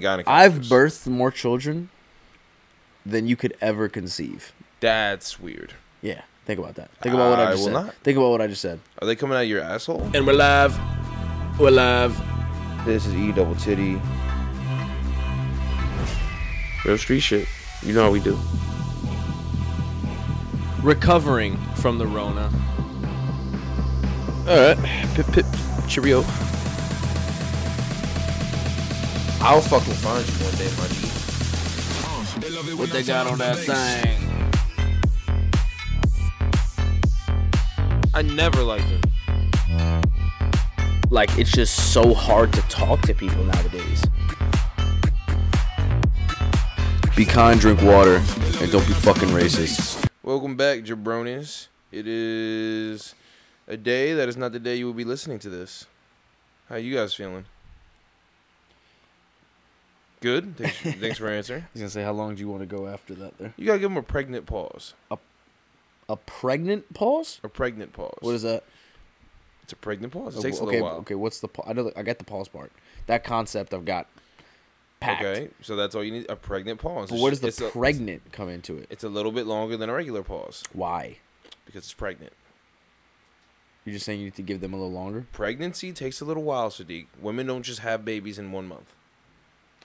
gynecologist. I've birthed more children than you could ever conceive. That's weird. Yeah, think about that. Think about what I I just will said. not. Think about what I just said. Are they coming out of your asshole? And we're live. We're live. This is E double titty. Real street shit. You know how we do. Recovering from the Rona. Alright. Pip pip. Cheerio. I'll fucking find you one day, my G. What they got on that thing? I never liked him. Like it's just so hard to talk to people nowadays. Be kind, drink water, and don't be fucking racist. Welcome back, jabronis. It is a day that is not the day you will be listening to this. How you guys feeling? Good. Thanks, thanks for answering. I was gonna say, how long do you want to go after that? There, You gotta give him a pregnant pause. a a pregnant pause. A pregnant pause. What is that? It's a pregnant pause. It Oh, takes a okay, little while. okay. What's the? pa- I know. that- I got the pause part. That concept I've got. Packed. Okay, so that's all you need. A pregnant pause. But where does the It's a- pregnant come into it? It's a little bit longer than a regular pause Why? because it's pregnant. You're just saying you need to give them a little longer. Pregnancy takes a little while, Sadiq. Women don't just have babies in one month.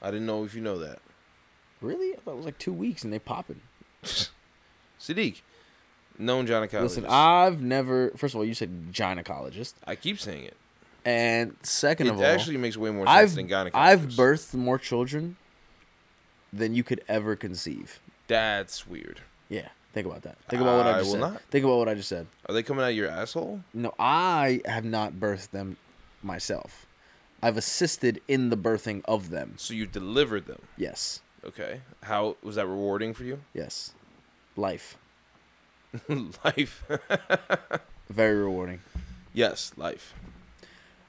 I didn't know if you know that. Really? I thought it was like two weeks and they popping. Sadiq, known gynecologist. Listen, I've never. First of all, you said gynecologist, I keep saying it. and second It of all, actually makes way more sense I've than gynecologist. I've birthed more children than you could ever conceive. That's weird. Yeah, think about that. Think about what I I just will said. not. Think about what I just said. Are they coming out of your asshole? No, I have not birthed them myself. I've assisted in the birthing of them. So you delivered them. Yes, Okay. How was that rewarding for you? yes, life life. very rewarding. yes, life.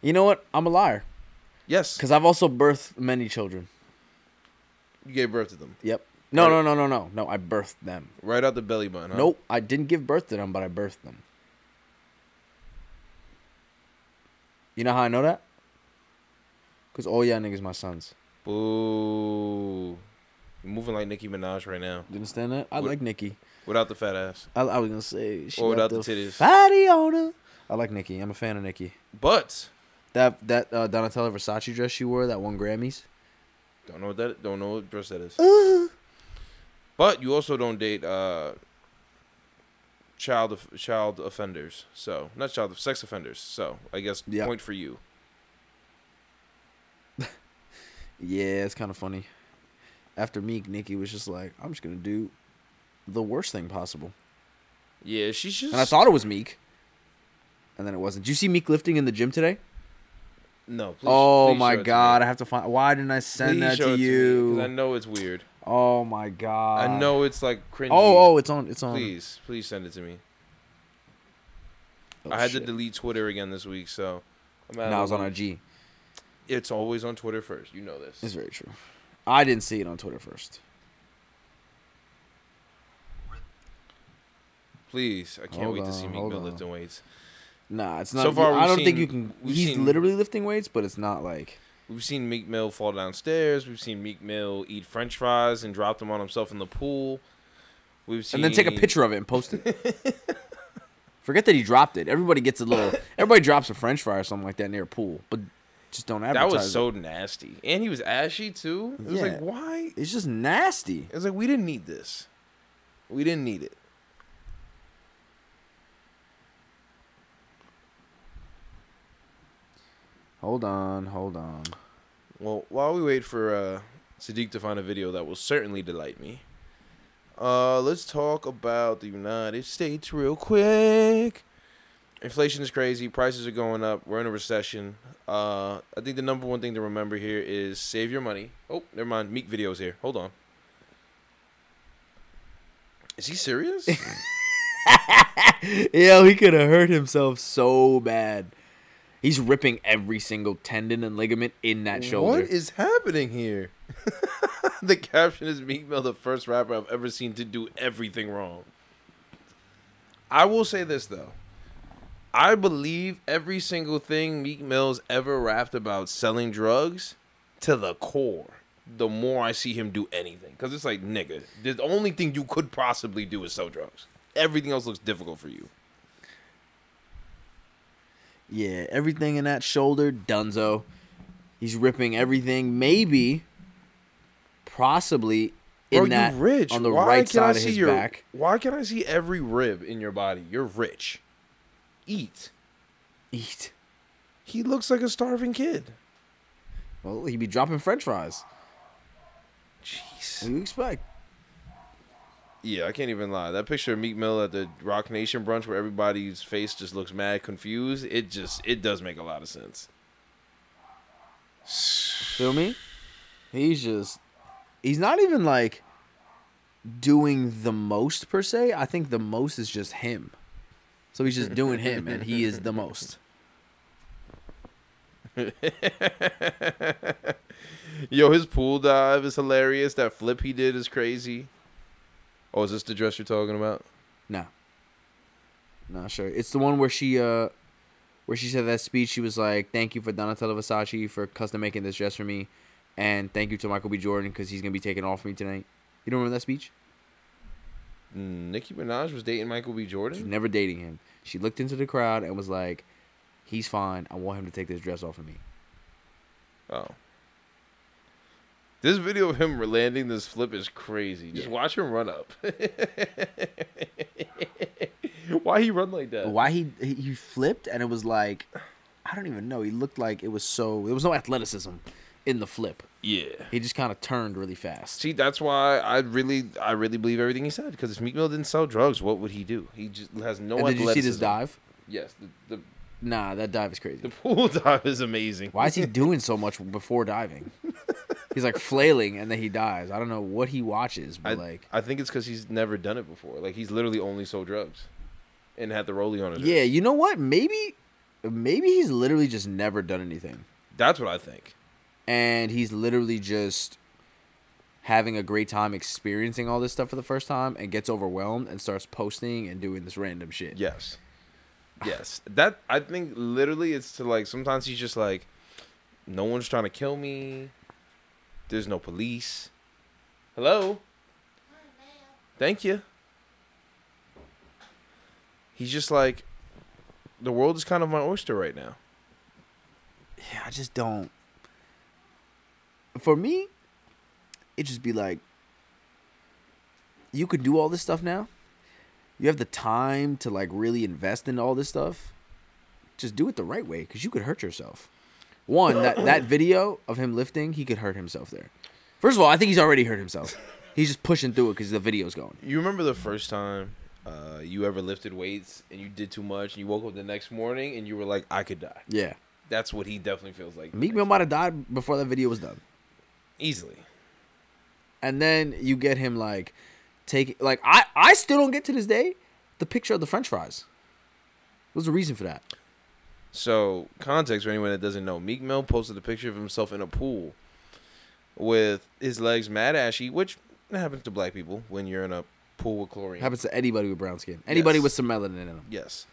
You know what? I'm a liar Yes. because I've also birthed many children. You gave birth to them. Yep. No, Right. no, no, no, no, no. I birthed them. Right out the belly button, huh? Nope, I didn't give birth to them, but I birthed them. You know how I know that? Cause all y'all niggas my sons. Boo. You're moving like Nicki Minaj right now. You understand that? I What- like Nicki. Without the fat ass. I, I was gonna say she Or without the titties. Fatty on her. I like Nicki. I'm a fan of Nicki. But That that uh, Donatella Versace dress she wore that won Grammys. don't know what that don't know what dress that is. Uh, But you also don't date uh child of, child offenders. So, not child sex offenders. So, I guess Yeah. point for you. Yeah, it's kind of funny. After Meek, Nicki was just like, I'm just gonna do the worst thing possible. Yeah, she's just And I thought it was Meek. And then it wasn't. Did you see Meek lifting in the gym today? no. Please, oh please my god. I have to find. Why didn't I send Please that to you? 'cause I know it's weird. oh my god. I know it's like cringy. Oh, oh, it's on. It's on. Please, please send it to me. Oh, I had shit. to delete Twitter again this week, so I'm No, a was on IG. It's always on Twitter first. You know this. It's very true. I didn't see it on Twitter first. Please, I can't Hold wait to see on, Meek Mill lifting weights. Nah, it's not. So far, I don't think you can. He's seen- literally lifting weights, but it's not like. We've seen Meek Mill fall downstairs. We've seen Meek Mill eat French fries and drop them on himself in the pool. We've seen And then take a picture of it and post it. Forget that he dropped it. Everybody gets a little. Everybody drops a French fry or something like that near a pool, but just don't That advertise. was it. so nasty, and he was ashy too. It was Yeah. like, why? It's just nasty. It's like we didn't need this. We didn't need it. Hold on, hold on. Well, while we wait for uh, Sadiq to find a video that will certainly delight me, uh, let's talk about the United States real quick. Inflation is crazy. Prices are going up. We're in a recession. Uh, I think the number one thing to remember here is save your money. Oh, never mind. Meek videos here. Hold on. Is he serious? Yo, he could have hurt himself so bad. He's ripping every single tendon and ligament in that shoulder. What is happening here? the caption is Meek Mill, the first rapper I've ever seen to do everything wrong. I will say this though. I believe every single thing Meek Mill's ever rapped about selling drugs to the core. the more I see him do anything. Because it's like, nigga, the only thing you could possibly do is sell drugs. Everything else looks difficult for you. Yeah, everything in that shoulder, Dunzo. He's ripping everything. Maybe, possibly in Bro, that rich. on the why right can I side of see his your, back. Why can I see every rib in your body? You're rich. Eat. Eat. He looks like a starving kid. Well, he'd be dropping French fries. Jeez. What do you expect? Yeah, I can't even lie. That picture of Meek Mill at the Roc Nation brunch where everybody's face just looks mad confused, it just it does make a lot of sense. Feel me? He's just he's not even like doing the most per se. I think the most is just him. So he's just doing him and he is the most. Yo, his pool dive is hilarious. That flip he did is crazy. Oh, is this the dress you're talking about? No. Not sure. It's the one where she uh where she said that speech, she was like, Thank you for Donatella Versace for custom making this dress for me and thank you to Michael B. Jordan because he's gonna be taking off me tonight. You don't remember that speech? Nicki Minaj was dating Michael B. She's Jordan. never dating him. She looked into the crowd and was like, He's fine. I want him to take this dress off of me. Oh. This video of him landing this flip is crazy. Just Yeah. watch him run up. Why he run like that? Why he he he flipped and it was like I don't even know. He looked like it was so there was no athleticism in the flip. Yeah. He just kind of turned really fast. See, that's why I really, I really believe everything he said. Because if Meek Mill didn't sell drugs, what would he do? He just has no. and did you see this dive? Yes, the, the Nah, that dive is crazy. the pool dive is amazing. Why is he doing so much before diving? He's like flailing and then he dies. I don't know what he watches, I, but like, I think it's because he's never done it before. Like he's literally only sold drugs, and had the rollie on his. yeah, you know what? Maybe, maybe he's literally just never done anything, that's what I think. And he's literally just having a great time experiencing all this stuff for the first time, and gets overwhelmed and starts posting and doing this random shit. Yes, yes. That I think literally it's to like sometimes he's just like, no one's trying to kill me. There's no police. Hello. Thank you. He's just like, the world is kind of my oyster right now. yeah, I just don't. For me, it just be like, you could do all this stuff now. You have the time to like really invest in all this stuff. Just do it the right way, because you could hurt yourself. One that that video of him lifting, he could hurt himself there. First of all, I think he's already hurt himself. He's just pushing through it because the video's going. You remember the first time uh, you ever lifted weights and you did too much and you woke up the next morning and you were like, I could die. Yeah, That's what he definitely feels like. Meek Mill might have died before that video was done. Easily. and then you get him like take like I I still don't get to this day the picture of the French fries. What's the reason for that? So, context for anyone that doesn't know, Meek Mill posted a picture of himself in a pool with his legs mad ashy, which happens to black people when you're in a pool with chlorine. Happens to anybody with brown skin, anybody Yes. with some melanin in them. Yes.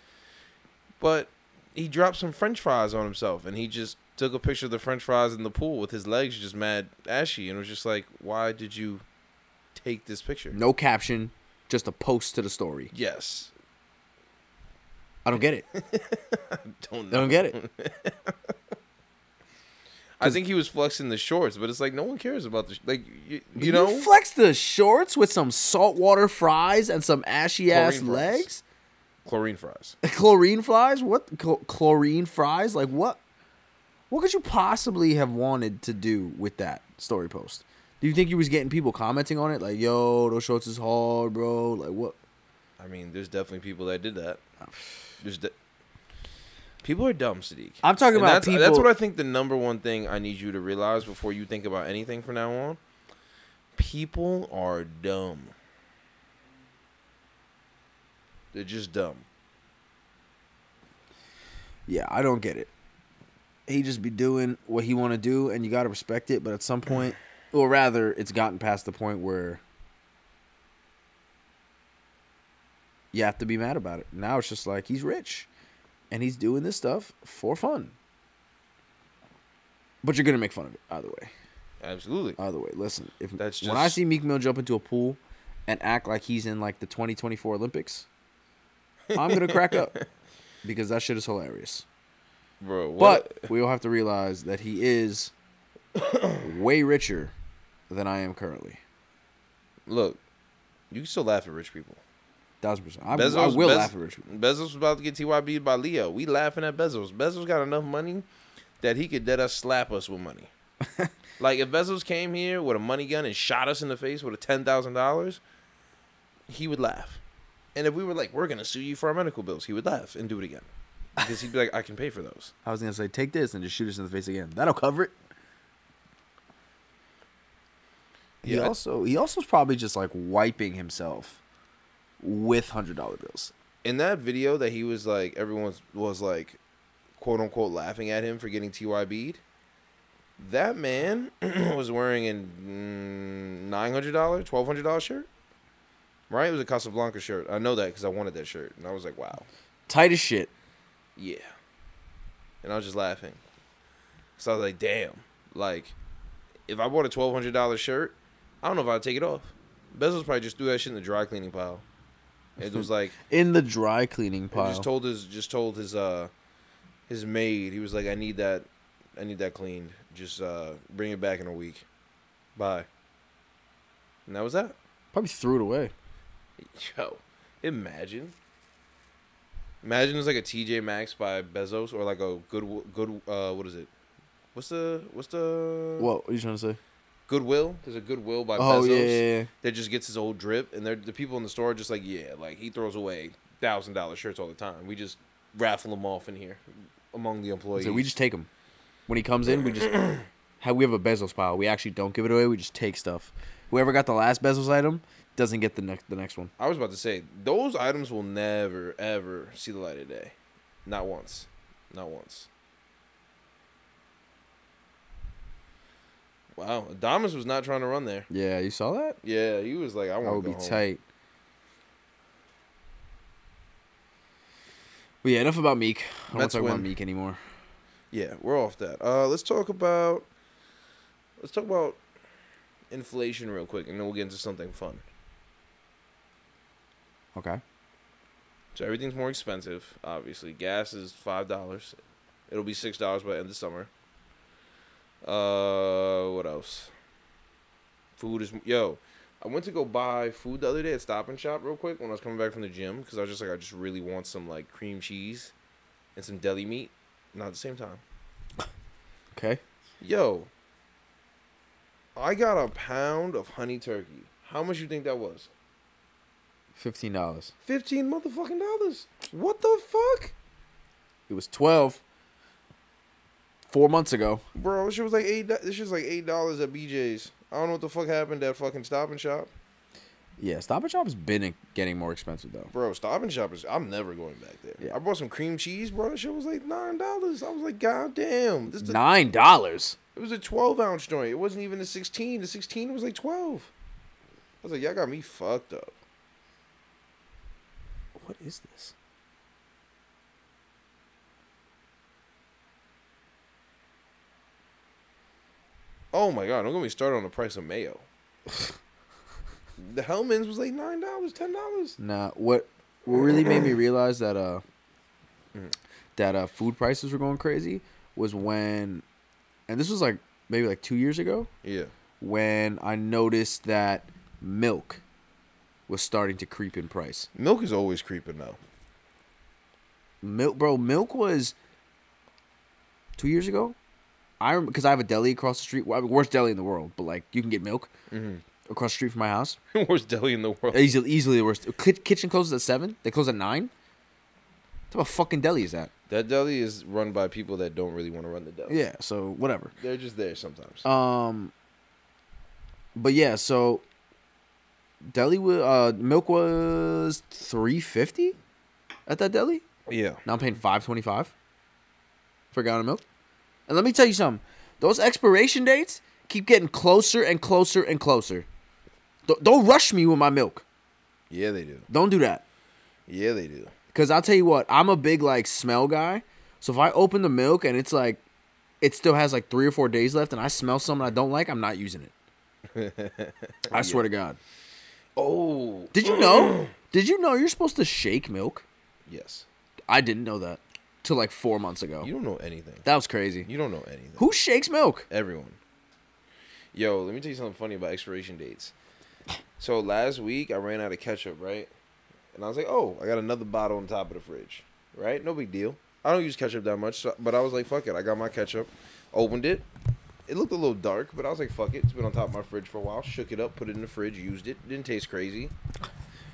But he dropped some french fries on himself and he just took a picture of the french fries in the pool with his legs just mad ashy and was just like, why did you take this picture? No caption, just a post to the story. Yes. I don't get it. Don't I don't get it. I think he was flexing the shorts, but it's like no one cares about the sh- like you, you know flex the shorts with some saltwater fries and some ashy ass Chlorine fries. legs. chlorine fries. chlorine fries? What Chl- chlorine fries? Like what? What could you possibly have wanted to do with that story post? Do you think you was getting people commenting on it like, "Yo, those shorts is hard, bro"? Like what? I mean, there's definitely people that did that. Oh. There's de- people are dumb, Sadiq. I'm talking And about that's, people. That's what I think the number one thing I need you to realize before you think about anything from now on. People are dumb. They're just dumb. yeah, I don't get it. He just be doing what he want to do, and you gotta respect it. But at some point, or rather, it's gotten past the point where you have to be mad about it. Now it's just like he's rich, and he's doing this stuff for fun. But you're gonna make fun of it either way. Absolutely. Either way, listen. If That's when I see Meek Mill jump into a pool and act like he's in like the 2024 Olympics, I'm gonna crack up because that shit is hilarious. Bro, what? But we all have to realize that he is way richer than I am currently. look, you can still laugh at rich people. Thousand percent. I, I Bezos, will Bez- laugh at rich people. Bezos was about to get TYB by Leo. We laughing at Bezos. Bezos got enough money that he could dead us slap us with money. like if Bezos came here with a money gun and shot us in the face with a ten thousand dollars, he would laugh. And if we were like, we're gonna sue you for our medical bills, he would laugh and do it again. Because he'd be like, I can pay for those. I was gonna say, take this and just shoot us in the face again. That'll cover it. He Yeah, also he also's probably just like wiping himself with hundred dollar bills. in that video that he was like everyone was, was like quote unquote laughing at him for getting TYB'd. That man was wearing a mm, nine hundred dollar, twelve hundred dollar shirt. Right, it was a Casablanca shirt. I know that because I wanted that shirt, and I was like, "Wow, Tight as shit. Yeah." And I was just laughing. So I was like, "Damn!" Like, if I bought a twelve hundred dollar shirt, I don't know if I'd take it off. Bezos probably just threw that shit in the dry cleaning pile. It was like, In the dry cleaning pile. just told his just told his uh his maid he was like I need that I need that cleaned just uh bring it back in a week bye and that was that probably threw it away. yo imagine imagine it's like a TJ Maxx by Bezos or like a good good uh what is it what's the what's the What are you trying to say? Goodwill there's a Goodwill by Oh Bezos yeah, yeah, yeah. that just gets his old drip, and they're the people in the store are just like, yeah, like he throws away thousand dollar shirts all the time. We just raffle them off in here among the employees. So we just take them When he comes in, we just have we have a Bezos pile. We actually don't give it away. We just take stuff. Whoever got the last Bezos item doesn't get the next the next one. I was about to say those items will never ever see the light of day, not once, not once. Wow, Adamas was not trying to run there. Yeah, you saw that? Yeah, he was like, I want would to be home. tight. But yeah, enough about Meek. I don't want Mets to talk about. Meek anymore. Yeah, we're off that. Uh, let's talk about let's talk about inflation real quick, and then we'll get into something fun. Okay. So everything's more expensive. Obviously, gas is five dollars. It'll be six dollars by the end of summer. Uh, what else? Food is yo. I went to go buy food the other day at Stop and Shop real quick when I was coming back from the gym because I was just like I just really want some like cream cheese and some deli meat, not at the same time. Okay. Yo, I got a pound of honey turkey. How much you think that was? Fifteen dollars. Fifteen motherfucking dollars. What the fuck, It was twelve. Four months ago. bro? This shit was like eight. This was like eight dollars at BJ's. I don't know what the fuck happened at fucking Stop and Shop, Yeah, Stop and Shop's been getting more expensive though. bro. Stop and Shop is. I'm never going back there. Yeah. I bought some cream cheese, bro. That shit was like nine dollars. I was like, god damn. This Nine dollars. it was a twelve ounce joint. It wasn't even a sixteen. The sixteen was like twelve. I was like, y'all got me fucked up. What is this? Oh my god, don't get me started on the price of mayo. the Hellmann's was like nine dollars, ten dollars. Nah, what what really made me realize that uh Mm. that uh food prices were going crazy was when and this was like maybe like 2 years ago Yeah. when I noticed that milk was starting to creep in price. Milk is always creeping though. Milk bro, milk was 2 years ago. I because I have a deli across the street, well, worst deli in the world, but like you can get milk Mm-hmm. across the street from my house. Worst deli in the world. Easily, easily the worst. Ki- Kitchen closes at seven. They close at nine. What type of fucking deli is that? That deli is run by people that don't really want to run the deli. Yeah. So whatever. They're just there sometimes. Um. But yeah, so deli wa- uh milk was three fifty at that deli. yeah. Now I'm paying five twenty five for a gallon of milk. And let me tell you something. Those expiration dates keep getting closer and closer and closer. Don't- Don't rush me with my milk. Yeah, they do. Don't do that. Yeah, they do. Cause I'll tell you what, I'm a big like smell guy. So if I open the milk and it's like it still has like three or four days left, and I smell something I don't like, I'm not using it. I swear to God. Oh, Did you know? Did you know you're supposed to shake milk? yes. I didn't know that till like four months ago. You don't know anything. that was crazy. You don't know anything. Who shakes milk? Everyone. Yo, let me tell you something funny about expiration dates. So last week I ran out of ketchup, right? And I was like, oh, I got another bottle on top of the fridge, right? No big deal. I don't use ketchup that much, so, but I was like, fuck it. I got my ketchup, opened it. It looked a little dark, but I was like, fuck it. It's been on top of my fridge for a while. Shook it up, put it in the fridge, used it. Didn't taste crazy.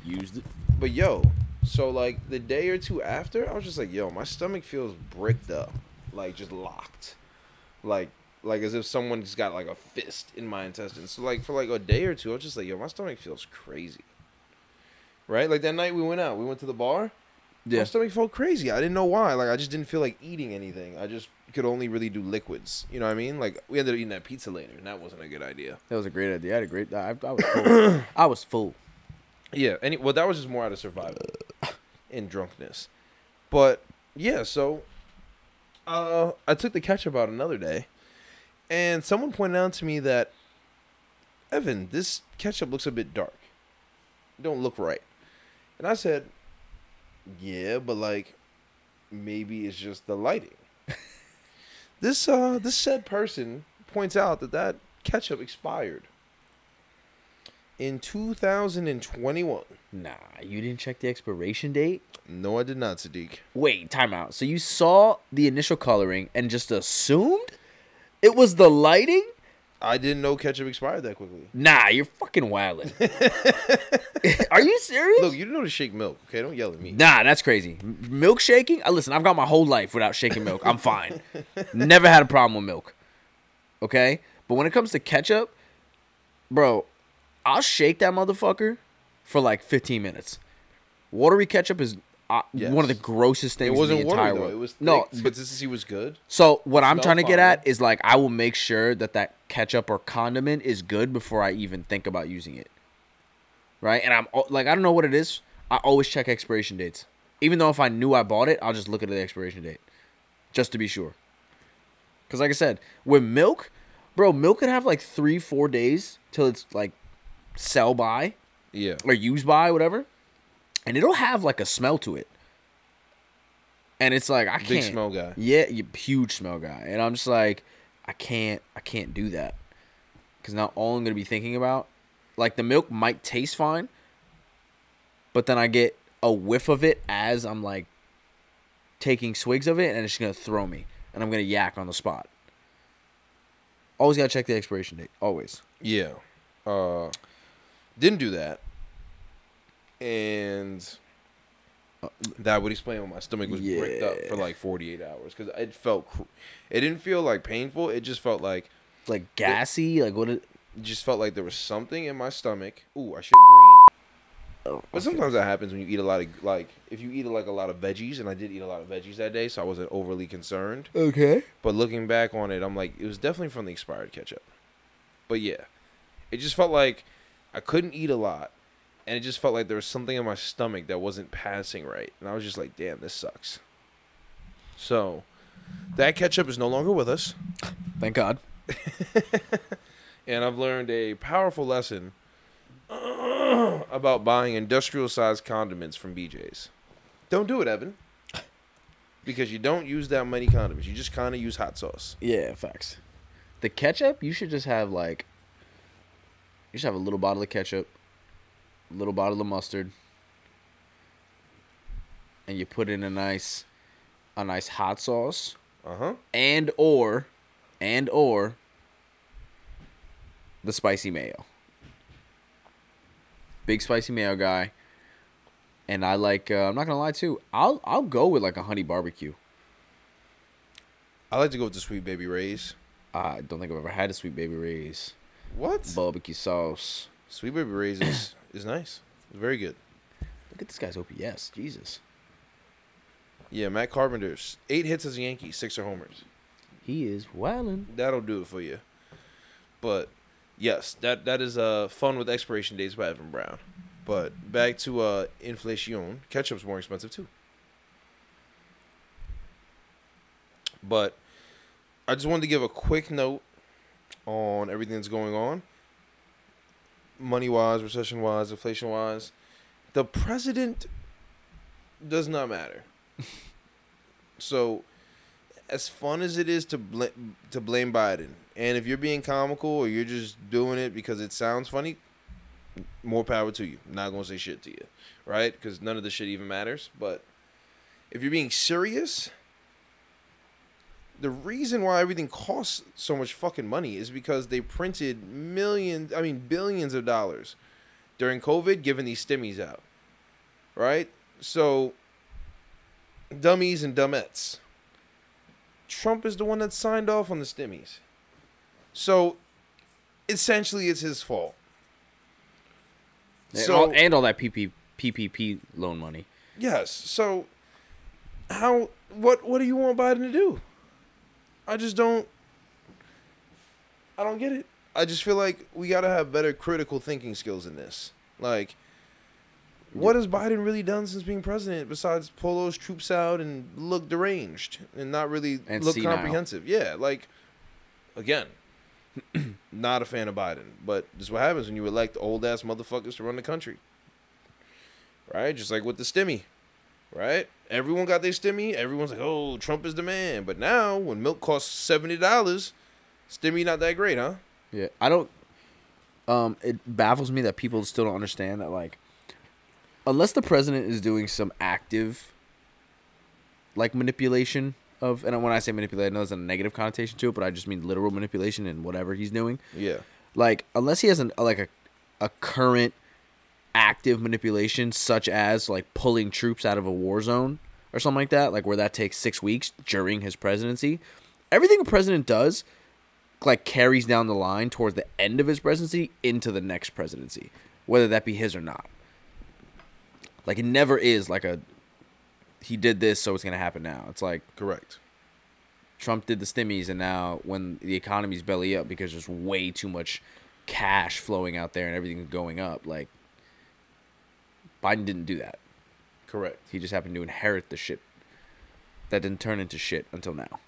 Used it. But yo, so like the day or two after, I was just like, yo, my stomach feels bricked up, like just locked, like like as if someone just got like a fist in my intestines. So like for like a day or two, I was just like, yo, my stomach feels crazy. Right, like that night we went out, we went to the bar. My Yeah. stomach felt crazy. I didn't know why. Like I just didn't feel like eating anything. I just could only really do liquids. You know what I mean? Like we ended up eating that pizza later, and that wasn't a good idea. That was a great idea. I had a great. I, I was full. I was full. Yeah, any well that was just more out of survival and drunkenness. But yeah, so uh I took the ketchup out another day and someone pointed out to me that Evan, this ketchup looks a bit dark. Don't look right. And I said, Yeah, but like maybe it's just the lighting. this uh this said person points out that that ketchup expired in 2021. Nah, you didn't check the expiration date. No, I did not, Sadiq. Wait, time out. So you saw the initial coloring and just assumed it was the lighting? I didn't know ketchup expired that quickly. Nah, you're fucking wilding. Are you serious? Look, you didn't know to shake milk, okay? Don't yell at me. Nah, that's crazy. M- Milk shaking? Uh, listen, I've got my whole life without shaking milk. I'm fine. Never had a problem with milk. Okay? But when it comes to ketchup, bro, I'll shake that motherfucker for like 15 minutes. Watery ketchup is uh, Yes. one of the grossest It things wasn't in the water entire though. world. It was thick. no, but consistency was good. so what I'm Smell trying to get fine. at is like I will make sure that that ketchup or condiment is good before I even think about using it. Right? And I'm like I don't know what it is. I always check expiration dates. Even though if I knew I bought it, I'll just look at the expiration date just to be sure. Cuz like I said, with milk, bro, milk could have like 3 4 days till it's like sell by Yeah. or use by whatever. And it'll have like a smell to it. And it's like I can't smell guy. yeah, you huge smell guy, and I'm just like, I can't, I can't do that, because now all I'm gonna be thinking about, like the milk might taste fine, but then I get a whiff of it as I'm like taking swigs of it, and it's gonna throw me, and I'm gonna yak on the spot. Always gotta check the expiration date. Always. Yeah. Uh didn't do that. And that would explain why my stomach was bricked up for like 48 hours cuz it felt cr- it didn't feel like painful, it just felt like Like gassy. Like what? It, it just felt like there was something in my stomach. Ooh, I should green. oh, But sometimes that happens when you eat a lot of like if you eat like a lot of veggies, and I did eat a lot of veggies that day, so I wasn't overly concerned. okay. But looking back on it, I'm like, it was definitely from the expired ketchup. But yeah, it just felt like I couldn't eat a lot, and it just felt like there was something in my stomach that wasn't passing right, and I was just like, damn, this sucks. So, that ketchup is no longer with us, Thank God. and I've learned a powerful lesson about buying industrial sized condiments from BJ's. Don't do it, Evan. Because you don't use that many condiments. You just kind of use hot sauce. Yeah, facts. The ketchup, you should just have like you should have a little bottle of ketchup, little bottle of mustard, and you put in a nice a nice hot sauce Uh huh. and or and or the spicy mayo. Big spicy mayo guy. And I like uh, I'm not going to lie too. I'll I'll go with like a honey barbecue. I like to go with the sweet baby rays. I don't think I've ever had a sweet baby rays. What? barbecue sauce. Sweet baby rays is, is nice. Very good. Look at this guy's OPS. Jesus. Yeah, Matt Carpenter's eight hits as a Yankee, six are homers. He is wildin'. That'll do it for you. But yes, that that is uh fun with expiration dates by Evan Brown. But back to uh inflation. Ketchup's more expensive too. But I just wanted to give a quick note on everything that's going on, money wise, recession wise, inflation wise. The president does not matter. so, as fun as it is to bl- to blame Biden, and if you're being comical or you're just doing it because it sounds funny, more power to you. I'm not gonna say shit to you, right? Because none of the shit even matters. But if you're being serious, the reason why everything costs so much fucking money is because they printed millions, I mean billions of dollars during COVID, giving these stimmies out, right? So, dummies and dumbettes. Trump is the one that signed off on the stimmies. So, essentially, it's his fault. And So- all, and all that PP, PPP loan money. Yes. So how what what do you want Biden to do? I just don't I don't get it. I just feel like we got to have better critical thinking skills in this. Like what has Biden really done since being president besides pull those troops out and look deranged and not really And look senile. comprehensive? Yeah, like again, not a fan of Biden, but this is what happens when you elect old ass motherfuckers to run the country. Right? Just like with the stimmy. Right? Everyone got their stimmy. Everyone's like, oh, Trump is the man. But now, when milk costs $70, stimmy not that great, huh? Yeah, I don't. Um, it baffles me that people still don't understand that like, unless the president is doing some active, like manipulation of, and when I say manipulate, I know there's a negative connotation to it, but I just mean literal manipulation and whatever he's doing. Yeah. Like, unless he has an like a, a current active manipulation, such as like pulling troops out of a war zone or something like that, like where that takes six weeks during his presidency. Everything a president does like carries down the line towards the end of his presidency into the next presidency, whether that be his or not. Like it never is like a he did this so it's gonna happen now. It's like Correct. Trump did the stimmies and now when the economy's belly up because there's way too much cash flowing out there and everything's going up, like Biden didn't do that. Correct. He just happened to inherit the shit that didn't turn into shit until now.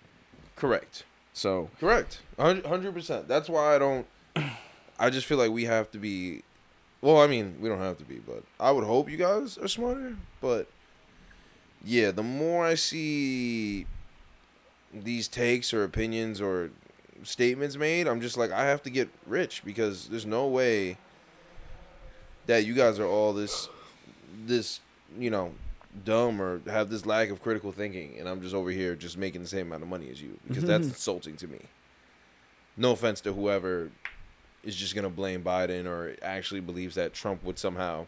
Correct. So Correct. 100%. That's why I don't. I just feel like we have to be. Well, I mean, we don't have to be, but I would hope you guys are smarter. But yeah, the more I see these takes or opinions or statements made, I'm just like, I have to get rich because there's no way that you guys are all this, this, you know, dumb or have this lack of critical thinking, and I'm just over here just making the same amount of money as you because mm-hmm. that's insulting to me. No offense to whoever is just gonna blame Biden or actually believes that Trump would somehow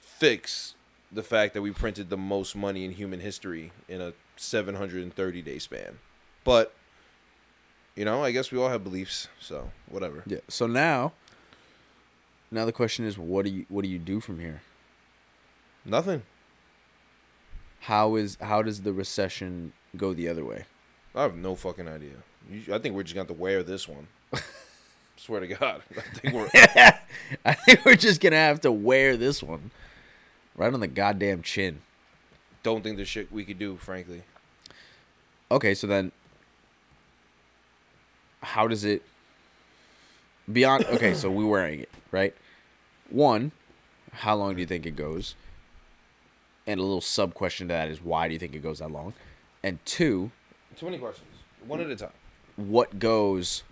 fix the fact that we printed the most money in human history in a 730 day span. But you know, I guess we all have beliefs, so whatever. yeah. So now now the question is what do you what do you do from here? Nothing. How is how does the recession go the other way? I have no fucking idea. You, I think we're just gonna have to wear this one. Swear to God, I think we're. I think we're just gonna have to wear this one right on the goddamn chin. don't think there's shit we could do, frankly. Okay, so then how does it beyond okay, so we're wearing it, right? One, how long do you think it goes? And a little sub question to that is why do you think it goes that long? And two, Too many questions. One at a time. what goes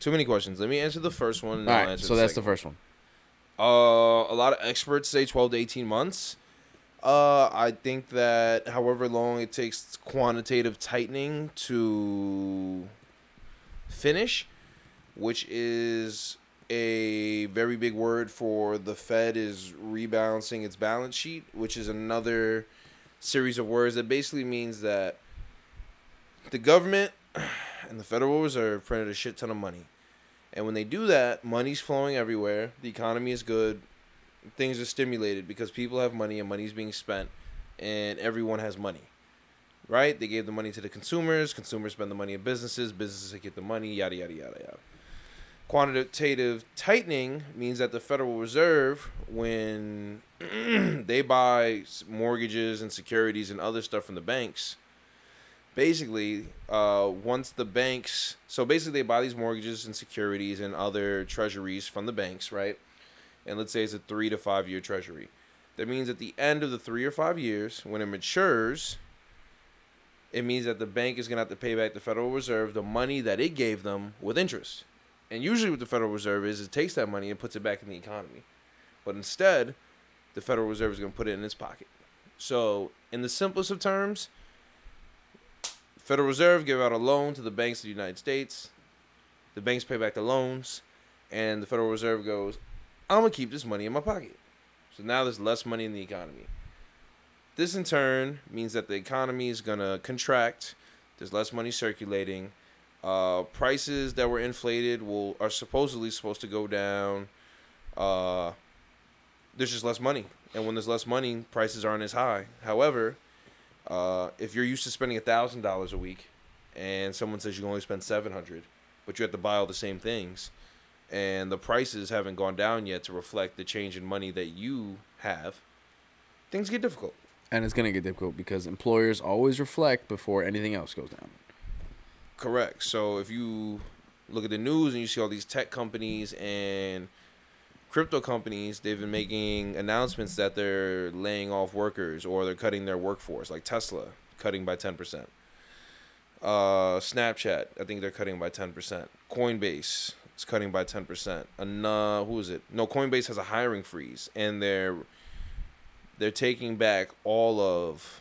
Too many questions. Let me answer the first one. And All right, answer so the that's the first one. Uh, a lot of experts say 12 to 18 months. Uh, I think that however long it takes quantitative tightening to finish, which is a very big word for the Fed is rebalancing its balance sheet, which is another series of words that basically means that the government and the Federal Reserve printed a shit ton of money. And when they do that, money's flowing everywhere. The economy is good. Things are stimulated because people have money and money's being spent, and everyone has money. Right? They gave the money to the consumers. Consumers spend the money in businesses. Businesses get the money. Yada yada yada yada. Quantitative tightening means that the Federal Reserve, when they buy mortgages and securities and other stuff from the banks, basically, uh, once the banks, so basically they buy these mortgages and securities and other treasuries from the banks, right? And let's say it's a three to five year treasury. That means at the end of the three or five years, when it matures, it means that the bank is gonna have to pay back the Federal Reserve the money that it gave them with interest. And usually, what the Federal Reserve is, it takes that money and puts it back in the economy. But instead, the Federal Reserve is gonna put it in its pocket. So, in the simplest of terms, Federal Reserve give out a loan to the banks of the United States. The banks pay back the loans, and the Federal Reserve goes, "I'm gonna keep this money in my pocket." So now there's less money in the economy. This in turn means that the economy is gonna contract. There's less money circulating. Uh, prices that were inflated will are supposedly supposed to go down. Uh, there's just less money, and when there's less money, prices aren't as high. However, uh, if you're used to spending thousand dollars a week, and someone says you can only spend seven hundred, but you have to buy all the same things, and the prices haven't gone down yet to reflect the change in money that you have, things get difficult. And it's gonna get difficult because employers always reflect before anything else goes down. Correct. So if you look at the news and you see all these tech companies and crypto companies, they've been making announcements that they're laying off workers or they're cutting their workforce, like Tesla cutting by 10%. Uh, Snapchat, I think they're cutting by 10%. Coinbase is cutting by 10%. And uh, who is it? No, Coinbase has a hiring freeze and they're they're taking back all of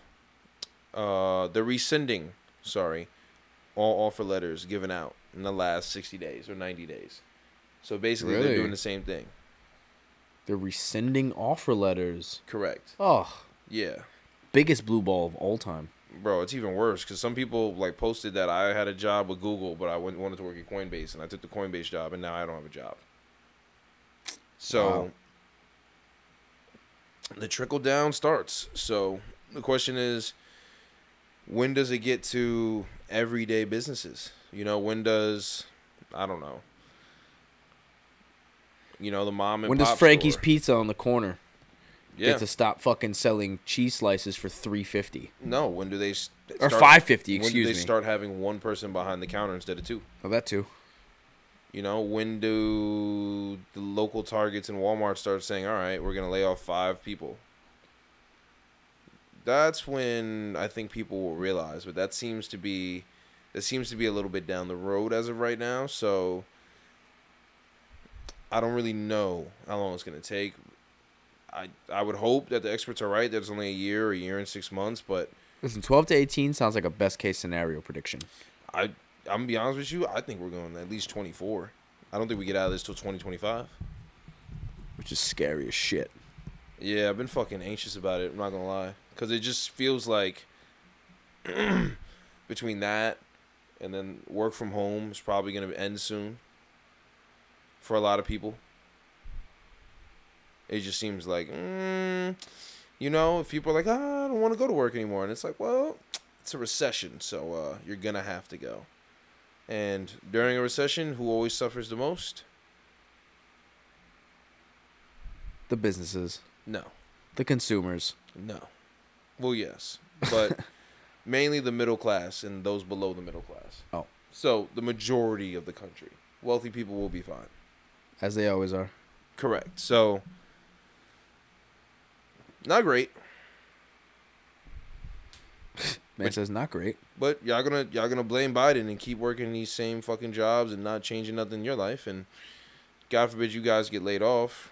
uh they're rescinding, sorry, all offer letters given out in the last 60 days or 90 days. So basically they're doing the same thing. They're rescinding offer letters. Correct. Oh, Yeah. biggest blue ball of all time. Bro, it's even worse because some people like posted that I had a job with Google, but I went- wanted to work at Coinbase, and I took the Coinbase job, and now I don't have a job. So Wow. the trickle down starts. So the question is, when does it get to everyday businesses? You know, when does I don't know. You know, the mom and when does Frankie's store. Pizza on the corner yeah. get to stop fucking selling cheese slices for three fifty no, when do they s- or start- five fifty? When do Excuse they me. start having one person behind the counter instead of two? Oh, that too. You know, when do the local Targets and Walmart start saying, "All right, we're gonna lay off five people"? That's when I think people will realize. But that seems to be, that seems to be a little bit down the road as of right now. So I don't really know how long it's gonna take. I I would hope that the experts are right. That it's only a year, or a year and six months. But Listen, twelve to eighteen sounds like a best case scenario prediction. I I'm gonna be honest with you. I think we're going at least 24. I don't think we get out of this till 2025. which is scary as shit. Yeah, I've been fucking anxious about it. I'm not gonna lie, because it just feels like between that and then work from home is probably gonna end soon for a lot of people. It just seems like, mm, you know, if people are like, ah, I don't want to go to work anymore, and it's like, well, it's a recession, so uh, you're gonna have to go. And during a recession, who always suffers the most? The businesses, No. the consumers. No. Well, yes, but mainly the middle class and those below the middle class. Oh. So the majority of the country, wealthy people will be fine. as they always are. Correct. So not great, Man says not great. but y'all gonna y'all gonna blame Biden and keep working these same fucking jobs and not changing nothing in your life, and God forbid you guys get laid off.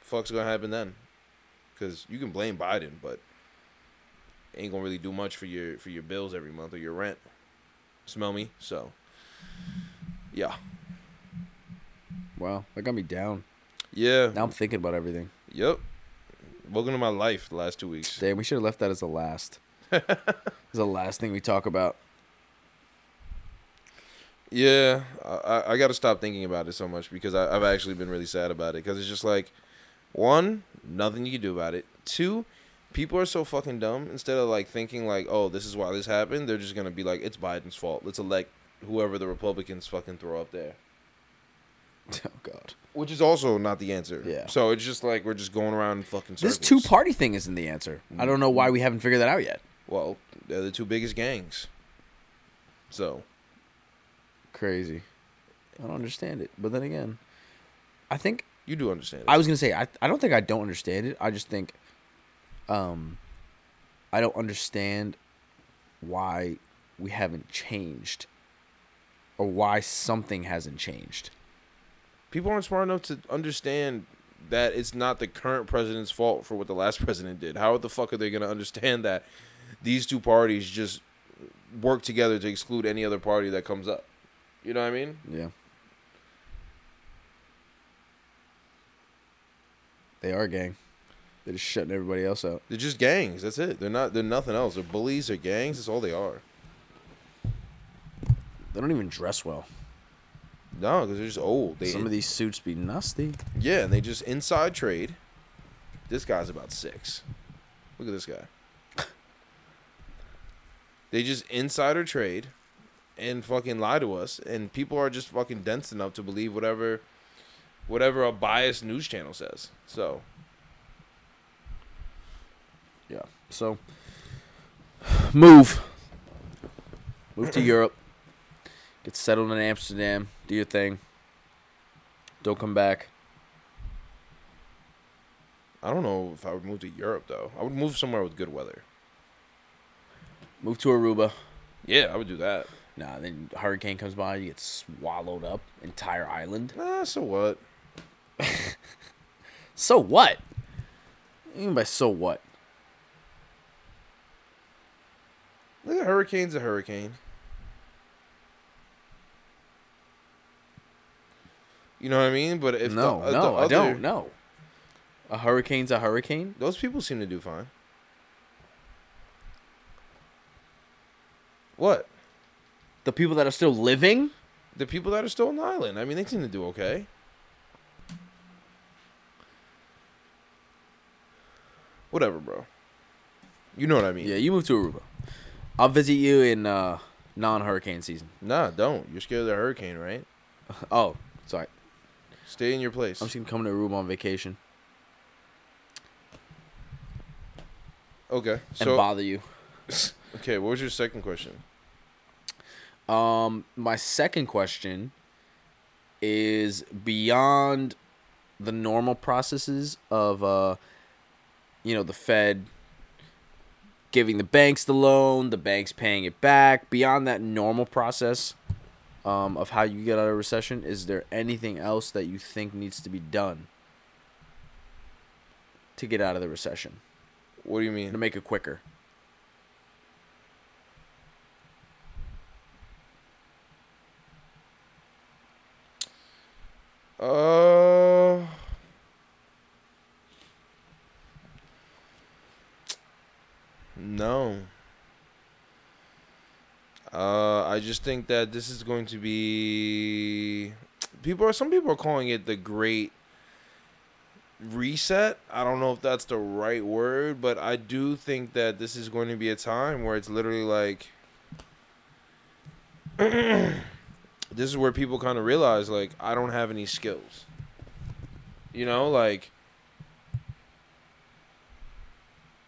Fuck's gonna happen then? Because you can blame Biden, but ain't gonna really do much for your for your bills every month or your rent. Smell me? So, yeah, Wow, that got me down. yeah, Now I'm thinking about everything. yep. Welcome to my life the last two weeks. Damn, we should have left that as the last. as the last thing we talk about. Yeah, I, I- got to stop thinking about it so much because I, I've actually been really sad about it because it's just like, one, nothing you can do about it. Two, people are so fucking dumb. Instead of like thinking like, oh, this is why this happened, they're just gonna be like, it's Biden's fault. Let's elect whoever the Republicans fucking throw up there. Oh God. Which is also not the answer. Yeah. So it's just like we're just going around in fucking circles. This two party thing isn't the answer. I don't know why we haven't figured that out yet. Well, they're the two biggest gangs. So Crazy. I don't understand it. But then again, I think you do understand. It. I was gonna say I I don't think I don't understand it. I just think um I don't understand why we haven't changed or why something hasn't changed. People aren't smart enough to understand that it's not the current president's fault for what the last president did. How the fuck are they going to understand that these two parties just work together to exclude any other party that comes up? You know what I mean? Yeah. They are gang. They're just shutting everybody else out. They're just gangs. That's it. They're not. They're nothing else. They're bullies. They're gangs. That's all they are. They don't even dress well. No, because they're just old. They, Some of these suits be nasty. yeah, and they just inside trade. This guy's about six. Look at this guy. They just insider trade and fucking lie to us, and people are just fucking dense enough to believe whatever, whatever a biased news channel says. So Yeah. So move. Move to Europe. Get settled in Amsterdam. Do your thing. Don't come back. I don't know if I would move to Europe though. I would move somewhere with good weather. Move to Aruba. Yeah, I would do that. Nah, then hurricane comes by, you get swallowed up, entire island. Nah, so what? So what? What you mean by so what? Look, a hurricane's a hurricane. You know what I mean? But if no, the, uh, no, the I don't. No. A hurricane's a hurricane. Those people seem to do fine. What? The people that are still living. The people that are still on the island. I mean, they seem to do okay. Whatever, bro. You know what I mean? Yeah, you move to Aruba. I'll visit you in uh, non-hurricane season. Nah, don't. You're scared of the hurricane, right? Oh, sorry. Stay in your place. I'm just gonna come to Aruba on vacation Okay. and So, bother you. okay, what was your second question? Um, my second question is beyond the normal processes of uh, you know, the Fed giving the banks the loan, the banks paying it back. Beyond that normal process um, of how you get out of recession, is there anything else that you think needs to be done to get out of the recession What do you mean? to make it quicker? Uh. No. Uh, I just think that this is going to be. People are. Some people are calling it the Great Reset. I don't know if that's the right word, but I do think that this is going to be a time where it's literally like. this is where people kind of realize like I don't have any skills. You know, like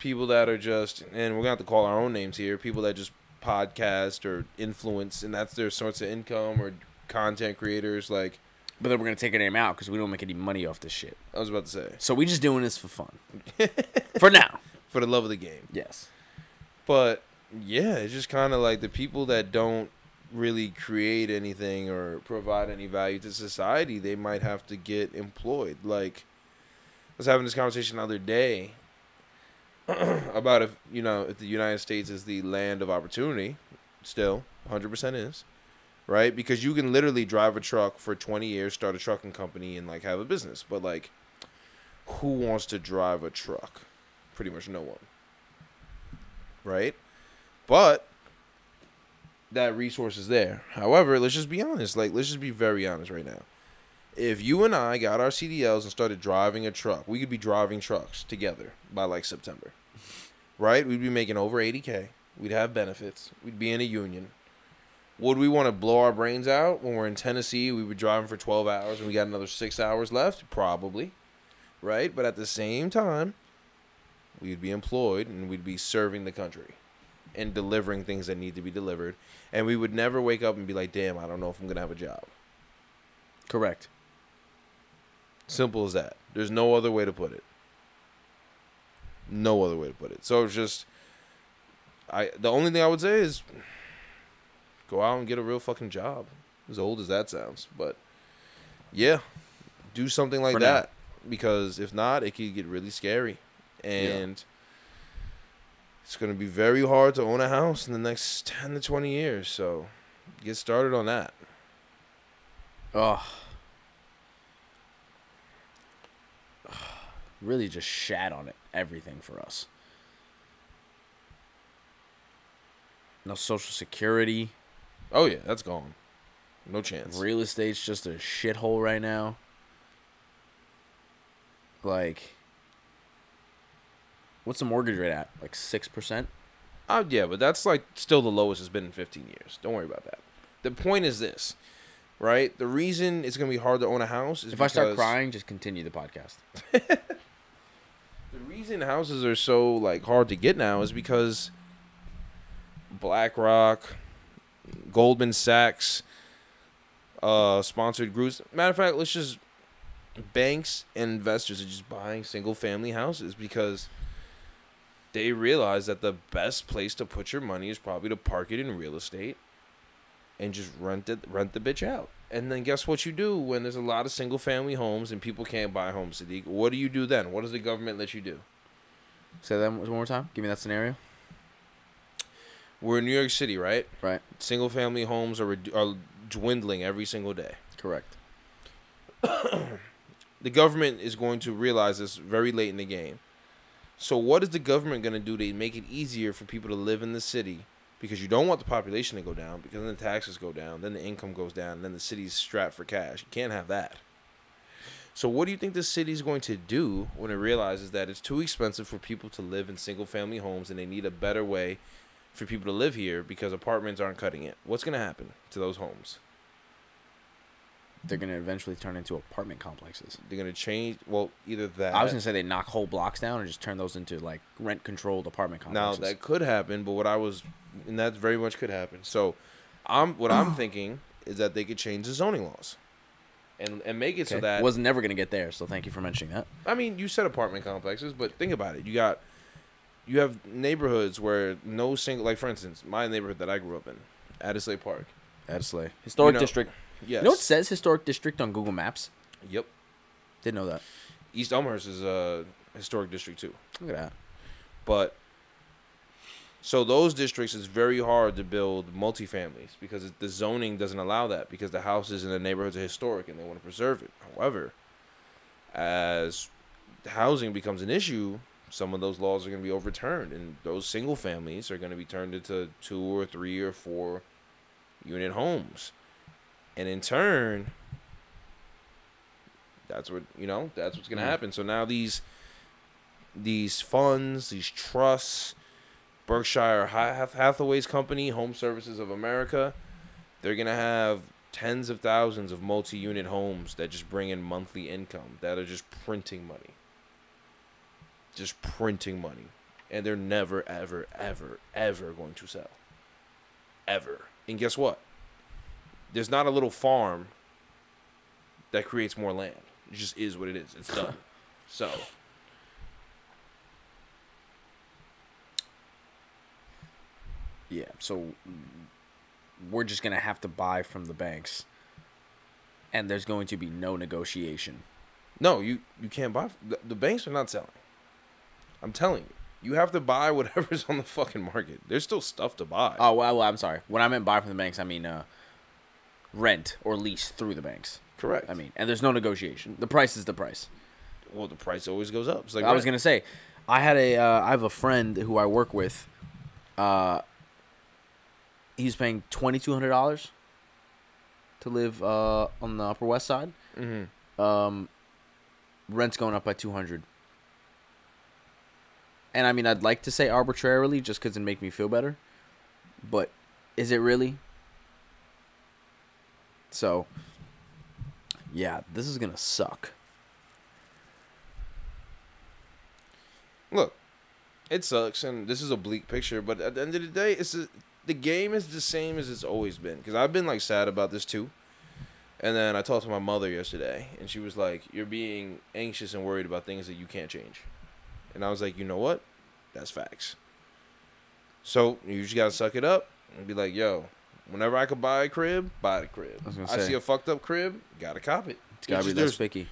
people that are just and we're gonna have to call our own names here, people that just podcast or influence and that's their source of income or content creators like But then we're gonna take our name out because we don't make any money off this shit. I was about to say. So we just doing this for fun. for now. For the love of the game. Yes. But yeah, it's just kind of like the people that don't really create anything or provide any value to society, they might have to get employed. Like, I was having this conversation the other day about if you know if the United States is the land of opportunity, still 100% is, right? Because you can literally drive a truck for 20 years, start a trucking company, and like have a business. But like, who wants to drive a truck? Pretty much no one, right? But that resource is there. However, let's just be honest. Like, let's just be very honest right now. If you and I got our CDLs and started driving a truck, we could be driving trucks together by like September, right? We'd be making over 80K. We'd have benefits. We'd be in a union. Would we want to blow our brains out when we're in Tennessee? We were driving for 12 hours and we got another six hours left? Probably, right? But at the same time, we'd be employed and we'd be serving the country. and delivering things that need to be delivered. And we would never wake up and be like, damn, I don't know if I'm going to have a job. Correct. Simple as that. There's no other way to put it. No other way to put it. So it's just I the only thing I would say is go out and get a real fucking job. As old as that sounds, but yeah, do something like For now. that because if not, it could get really scary, and it's gonna be very hard to own a house in the next ten to twenty years. So get started on that. Oh. Really just shat on it. Everything for us. No social security. Oh yeah, that's gone. No chance. Real estate's just a shithole right now. Like, what's the mortgage rate at? Like six percent. Oh yeah, but that's like still the lowest it's been in 15 years. Don't worry about that. The point is this, right? The reason it's gonna be hard to own a house is If I start crying, just continue the podcast. The reason houses are so like hard to get now is because BlackRock, Goldman Sachs, uh, sponsored groups. Matter of fact, let's just banks and investors are just buying single family houses because they realize that the best place to put your money is probably to park it in real estate and just rent it rent the bitch out. And then guess what you do when there's a lot of single family homes and people can't buy homes, Sadiq? What do you do then? What does the government let you do? Say that one more time. Give me that scenario. We're in New York City, right? Right. Single family homes are, are dwindling every single day. Correct. The government is going to realize this very late in the game. So, what is the government going to do to make it easier for people to live in the city? Because you don't want the population to go down, because then the taxes go down, then the income goes down, then the city's strapped for cash. You can't have that. So, what do you think the city's going to do when it realizes that it's too expensive for people to live in single family homes and they need a better way for people to live here because apartments aren't cutting it? What's going to happen to those homes? They're gonna eventually turn into apartment complexes. They're going to change, well, either that. I was gonna say they knock whole blocks down and just turn those into like rent controlled apartment complexes. Now that could happen, but what I was, and that very much could happen. So, I'm what I'm thinking is that they could change the zoning laws, and and make it so that was never gonna get there. So thank you for mentioning that. I mean you said apartment complexes, but think about it. You got you have neighborhoods where no single like for instance my neighborhood that I grew up in, Addisleigh Park. Addisley historic You know- district. Yes. You know what says historic district on Google Maps? Yep. Didn't know that. East Elmhurst is a historic district too. Look at that. But so those districts is very hard to build multifamilies because it- the zoning doesn't allow that because the houses in the neighborhoods are historic and they want to preserve it. However, as housing becomes an issue, some of those laws are going to be overturned and those single families are going to be turned into two or three or four unit homes. And in turn, that's what, you know, that's what's going to Mm. happen. So now these these funds, these trusts, Berkshire Hath- Hathaway's company, Home Services of America, they're gonna have tens of thousands of multi-unit homes that just bring in monthly income that are just printing money, just printing money, and they're never, ever, ever, ever going to sell, ever. And guess what? There's not a little farm that creates more land. It just is what it is. It's done. so. Yeah. So we're just gonna have to buy from the banks, and there's going to be no negotiation. No, you you can't buy. The, the banks are not selling. I'm telling you, you have to buy whatever's on the fucking market. There's still stuff to buy. Oh well, well I'm sorry. When I meant buy from the banks, I mean uh, rent or lease through the banks. Correct. I mean, and there's no negotiation. The price is the price. well, the price always goes up. Like I was gonna say, I had a uh, I have a friend who I work with. Uh, he's paying twenty two hundred dollars to live uh, on the Upper West Side. Mhm. Um, rent's going up by two hundred. And I mean, I'd like to say arbitrarily, just because it make me feel better, but is it really? So, yeah, this is gonna suck. Look, It sucks, and this is a bleak picture. But at the end of the day, it's a, the game is the same as it's always been. Because I've been like sad about this too. And then I talked to my mother yesterday, and she was like, "You're being anxious and worried about things that you can't change." And I was like, "You know what? That's facts." So you just gotta suck it up and be like, "Yo, whenever I could buy a crib, buy the crib. I I see a fucked up crib, gotta cop it. It's gotta be that spicky.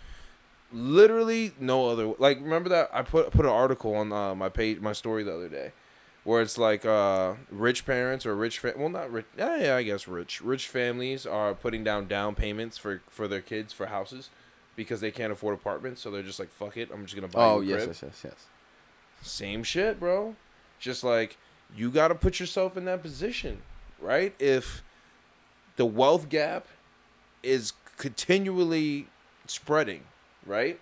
literally no other like remember that i put put an article on uh, my page my story the other day where it's like uh rich parents or rich fa- well not rich yeah, yeah i guess rich rich families are putting down down payments for for their kids for houses because they can't afford apartments so they're just like fuck it i'm just gonna buy Oh a yes, yes, yes, yes. same shit bro. Just like you gotta put yourself in that position right? If the wealth gap is continually spreading right?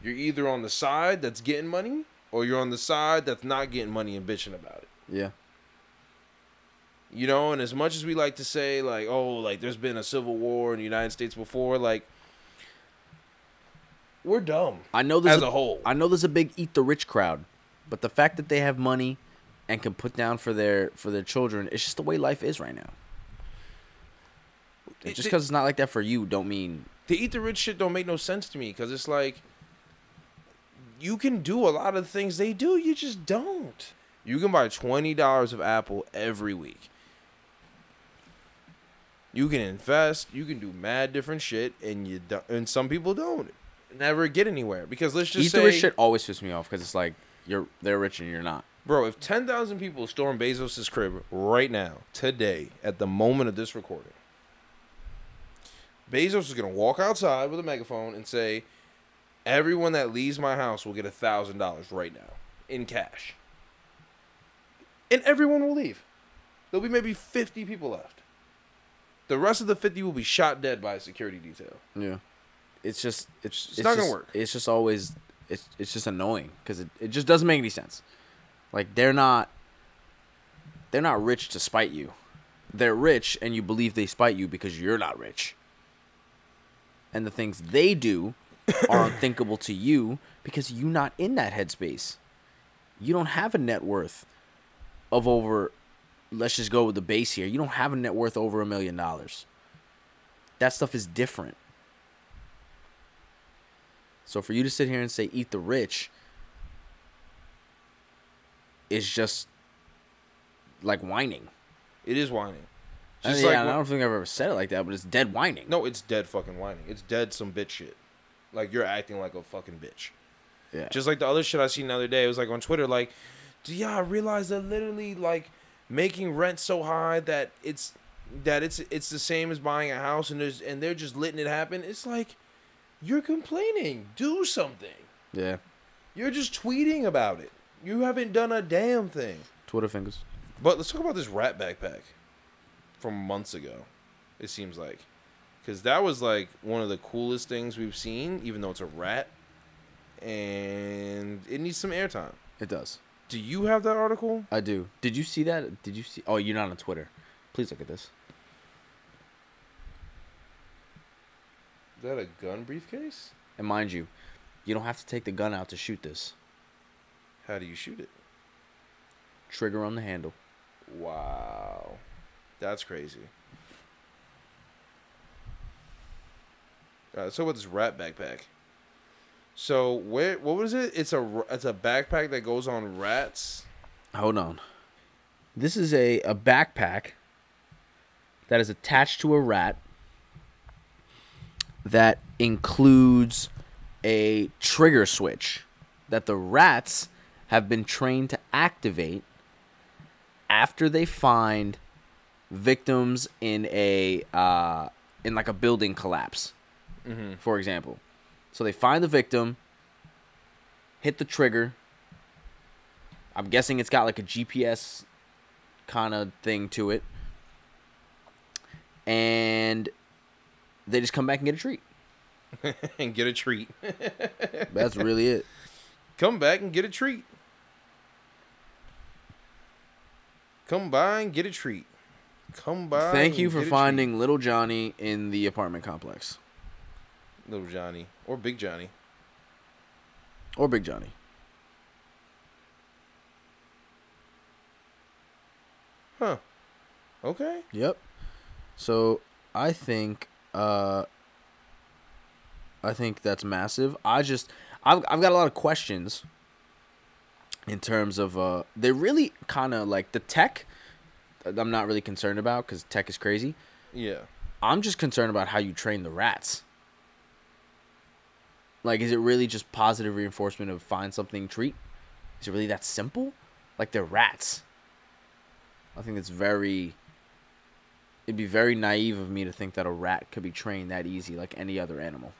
You're either on the side that's getting money or you're on the side that's not getting money and bitching about it Yeah. you know and as much as we like to say like oh like there's been a civil war in the united states before like we're dumb I know there's as a whole I know there's a big eat the rich crowd, but the fact that they have money and can put down for their for their children, it's just the way life is right now. It- just it- because it's not like that for you, don't mean the eat the rich shit don't make no sense to me because it's like you can do a lot of the things they do you just don't. You can buy $20 of apple every week. You can invest you can do mad different shit and you do, and some people don't. Never get anywhere because let's just eat say shit always pisses me off because it's like you're they're rich and you're not. bro if 10,000 people storm Bezos' crib right now today at the moment of this recording Bezos is gonna walk outside with a megaphone and say, "Everyone that leaves my house will get a thousand dollars right now in cash." And everyone will leave. There'll be maybe fifty people left. The rest of the fifty will be shot dead by a security detail. Yeah. It's just it's It's not gonna just- work. It's just always it's it's just annoying because it, it just doesn't make any sense. Like they're not they're not rich to spite you. They're rich and you believe they spite you because you're not rich. And the things they do are unthinkable to you because you're not in that headspace. You don't have a net worth of over let's just go with the base here. You don't have a net worth over a million dollars. That stuff is different. So for you to sit here and say eat the rich is just like whining. It is whining. I mean, like yeah, I don't think I've ever said it like that, but it's dead whining. no, it's dead fucking whining. It's dead some bitch shit. Like you're acting like a fucking bitch. Yeah. Just like the other shit I seen the other day, it was like on Twitter, like, do y'all realize that literally like making rent so high that it's that it's it's the same as buying a house and there's and they're just letting it happen. It's like you're complaining. Do something. yeah. You're just tweeting about it. You haven't done a damn thing. Twitter fingers. But let's talk about this rat backpack from months ago. It seems like because that was like one of the coolest things we've seen, even though it's a rat, and it needs some airtime. It does. Do you have that article? I do. Did you see that? Did you see? Oh, you're not on Twitter. Please look at this. Is that a gun briefcase? And mind you, you don't have to take the gun out to shoot this. How do you shoot it? Trigger on the handle. Wow, that's crazy. Right, so what this rat backpack? So where? What was it? It's a it's a backpack that goes on rats. Hold on. This is a, a backpack that is attached to a rat that includes a trigger switch that the rats have been trained to activate after they find victims in a uh, in like a building collapse Mm-hmm. for example. So they find the victim, hit the trigger. I'm guessing it's got like a GPS kind of thing to it. And they just come back and get a treat. and get a treat. That's really it. Come back and get a treat. Come by and get a treat. Come by. Thank you for finding little Johnny in the apartment complex. Little Johnny or Big Johnny. Or Big Johnny. Huh. Okay. Yep. So I think uh I think that's massive. I just I've I've got a lot of questions in terms of uh they really kind of like the tech I'm not really concerned about cuz tech is crazy. Yeah. I'm just concerned about how you train the rats. Like is it really just positive reinforcement of find something treat? Is it really that simple? Like they're rats. I think it's very it'd be very naive of me to think that a rat could be trained that easy like any other animal.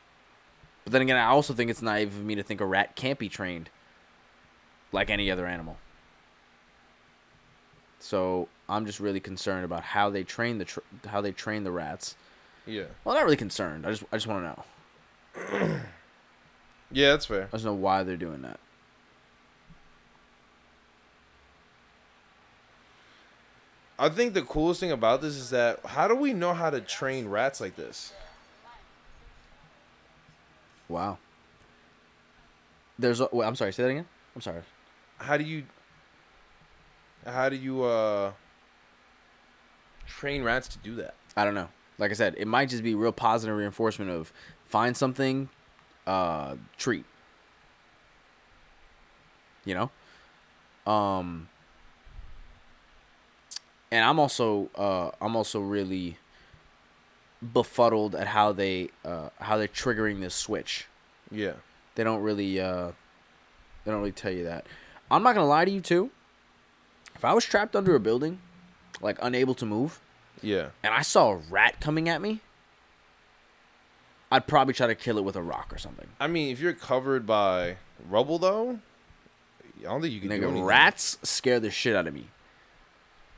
But then again, I also think it's naive of me to think a rat can't be trained like any other animal. So I'm just really concerned about how they train the tr- how they train the rats. Yeah. Well, not really concerned. I just I just want to know. Yeah, that's fair. I just know why they're doing that. I think the coolest thing about this is that how do we know how to train rats like this? Wow. There's a, wait, I'm sorry. Say that again. I'm sorry. How do you how do you uh train rats to do that? I don't know. Like I said, it might just be real positive reinforcement of find something, uh, treat. You know, um, and I'm also uh, I'm also really befuddled at how they uh, how they're triggering this switch. Yeah. They don't really uh, they don't really tell you that. I'm not gonna lie to you too. If I was trapped under a building, like unable to move, Yeah. and I saw a rat coming at me, I'd probably try to kill it with a rock or something. I mean, if you're covered by rubble though, I don't think you can do Nigga, rats scare the shit out of me.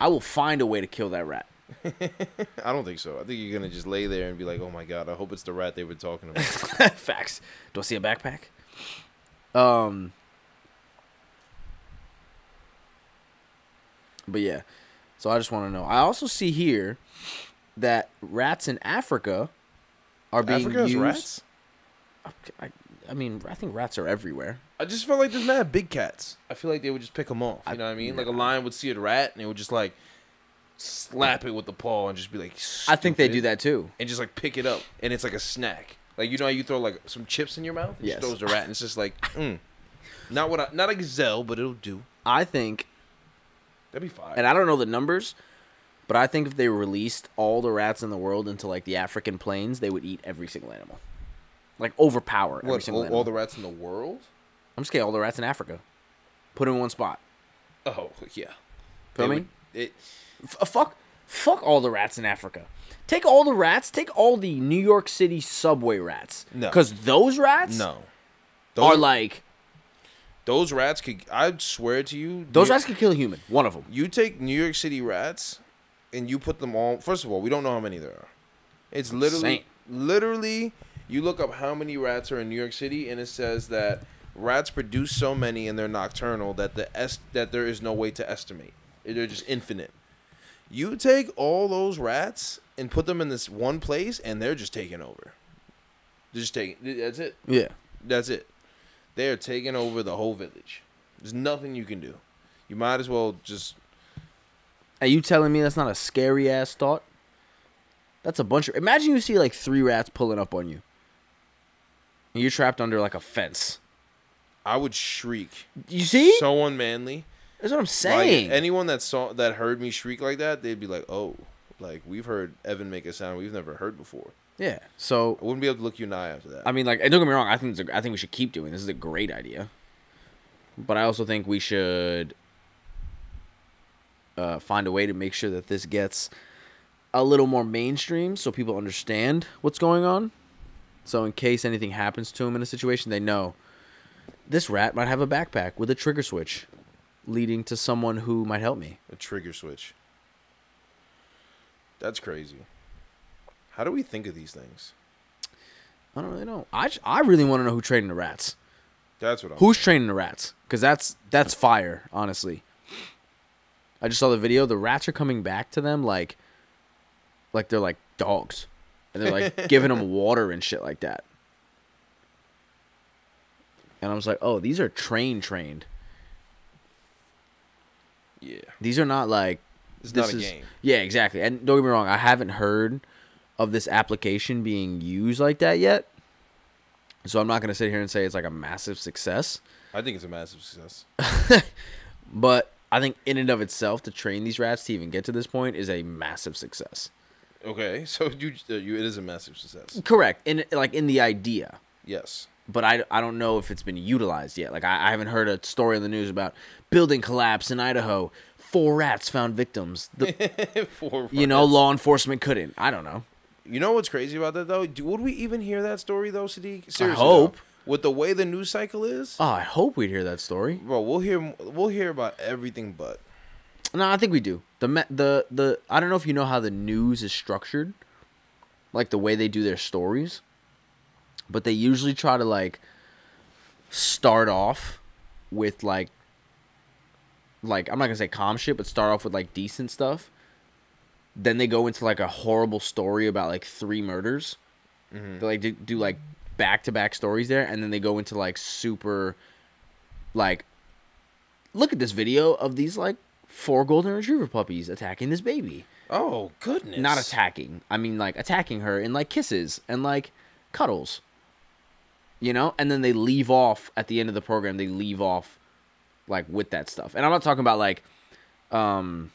I will find a way to kill that rat. I don't think so. I think you're gonna just lay there and be like, "Oh my god, I hope it's the rat they were talking about." Facts. Do I see a backpack? Um. But yeah, so I just want to know. I also see here that rats in Africa are being Africa has used. rats. I, I mean, I think rats are everywhere. I just felt like there's mad big cats. I feel like they would just pick them off. You know what I mean? Like a lion would see a rat and it would just like slap it with the paw and just be like. I think they do that too. and just like pick it up and it's like a snack. Like you know how you throw like some chips in your mouth? It Yes. just throws the rat and it's just like, mm. not what I, not a gazelle, but it'll do. I think, That'd be fine. and I don't know the numbers, but I think if they released all the rats in the world into like the African plains, they would eat every single animal, like overpower every what, single all, animal. all the rats in the world? I'm just kidding. all the rats in Africa, put them in one spot. Oh yeah. Feel me? it, F- uh, fuck, fuck all the rats in Africa. Take all the rats. Take all the New York City subway rats. No. because those rats no. are Those, like those rats could. I swear to you, those New- rats could kill a human. One of them. You take New York City rats, and you put them all. First of all, we don't know how many there are. It's literally, Insane. literally, you look up how many rats are in New York City, and it says that rats produce so many and they're nocturnal that the est- that there is no way to estimate. They're just infinite. You take all those rats and put them in this one place, and they're just taking over. They're just taking. That's it. Yeah. That's it. They are taking over the whole village. There's nothing you can do. You might as well just Are you telling me that's not a scary ass thought? That's a bunch of. Imagine you see like three rats pulling up on you. And you're trapped under like a fence. I would shriek. You see? So unmanly. that's what I'm Like, saying. anyone that saw that heard me shriek like that, they'd be like, "Oh, like we've heard Evan make a sound we've never heard before." yeah. So I wouldn't be able to look you in the eye after that. I mean, like, don't get me wrong. I think it's a, I think we should keep doing this. This is a great idea. But I also think we should uh, find a way to make sure that this gets a little more mainstream, so people understand what's going on. So in case anything happens to him in a situation, they know this rat might have a backpack with a trigger switch, leading to someone who might help me. a trigger switch. That's crazy. How do we think of these things? I don't really know. I, I really want to know who training the rats. That's what I'm. Who's training the rats? Because that's that's fire, honestly. I just saw the video. The rats are coming back to them like, like they're like dogs, and they're like giving them water and shit like that. And I was like, oh, these are train trained. Yeah. These are not like It's this not a is game. yeah, exactly. And don't get me wrong, I haven't heard of this application being used like that yet. So I'm not gonna sit here and say it's like a massive success. I think it's a massive success. But I think in and of itself, to train these rats to even get to this point is a massive success. Okay, so you, uh, you it is a massive success. Correct. In like in the idea. Yes. but I, I don't know if it's been utilized yet. Like I, I haven't heard a story in the news about building collapse in Idaho. Four rats found victims. The, For you know, rats. law enforcement couldn't. I don't know. You know what's crazy about that though? Do, would we even hear that story though, Sadiq? Seriously, hope. though. With the way the news cycle is, Oh, I hope we'd hear that story. bro, we'll hear we'll hear about everything but. No, I think we do. The me- the the I don't know if you know how the news is structured, like the way they do their stories, but they usually try to like start off with like like I'm not gonna say calm shit, but start off with like decent stuff. Then they go into like a horrible story about like three murders. Mm-hmm. They like do, do like back to back stories there, and then they go into like super like look at this video of these like four golden retriever puppies attacking this baby. Oh goodness! Not attacking. I mean like attacking her in like kisses and like cuddles. You know? And then they leave off at the end of the program, they leave off like with that stuff. And I'm not talking about like um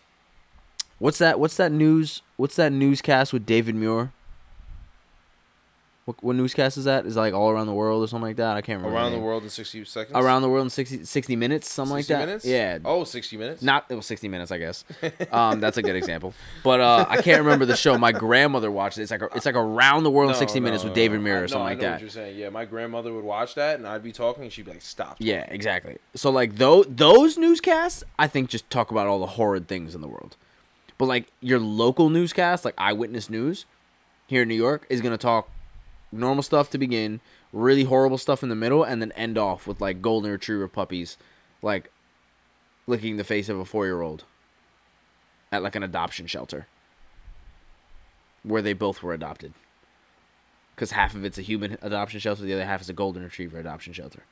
what's that what's that news what's that newscast with David Muir? What, what newscast is that? Is it like all around the world or something like that? I can't remember. Around the world in sixty seconds. Around the world in 60, 60 minutes, something 60 like that. minutes. Yeah. Oh, 60 minutes. Not it was sixty minutes, I guess. Um, that's a good example. But uh, I can't remember the show. My grandmother watched it. It's like a, it's like around the world in No, sixty no, minutes with David no. Muir or no, something like that. What you're saying? Yeah, my grandmother would watch that, and I'd be talking, and she'd be like, "Stop." Yeah, exactly. So like those those newscasts, I think just talk about all the horrid things in the world. But like your local newscast, like Eyewitness News, here in New York, is gonna talk normal stuff to begin, really horrible stuff in the middle, and then end off with like golden retriever puppies, like licking the face of a four year old at like an adoption shelter, where they both were adopted. Because half of it's a human adoption shelter, the other half is a golden retriever adoption shelter.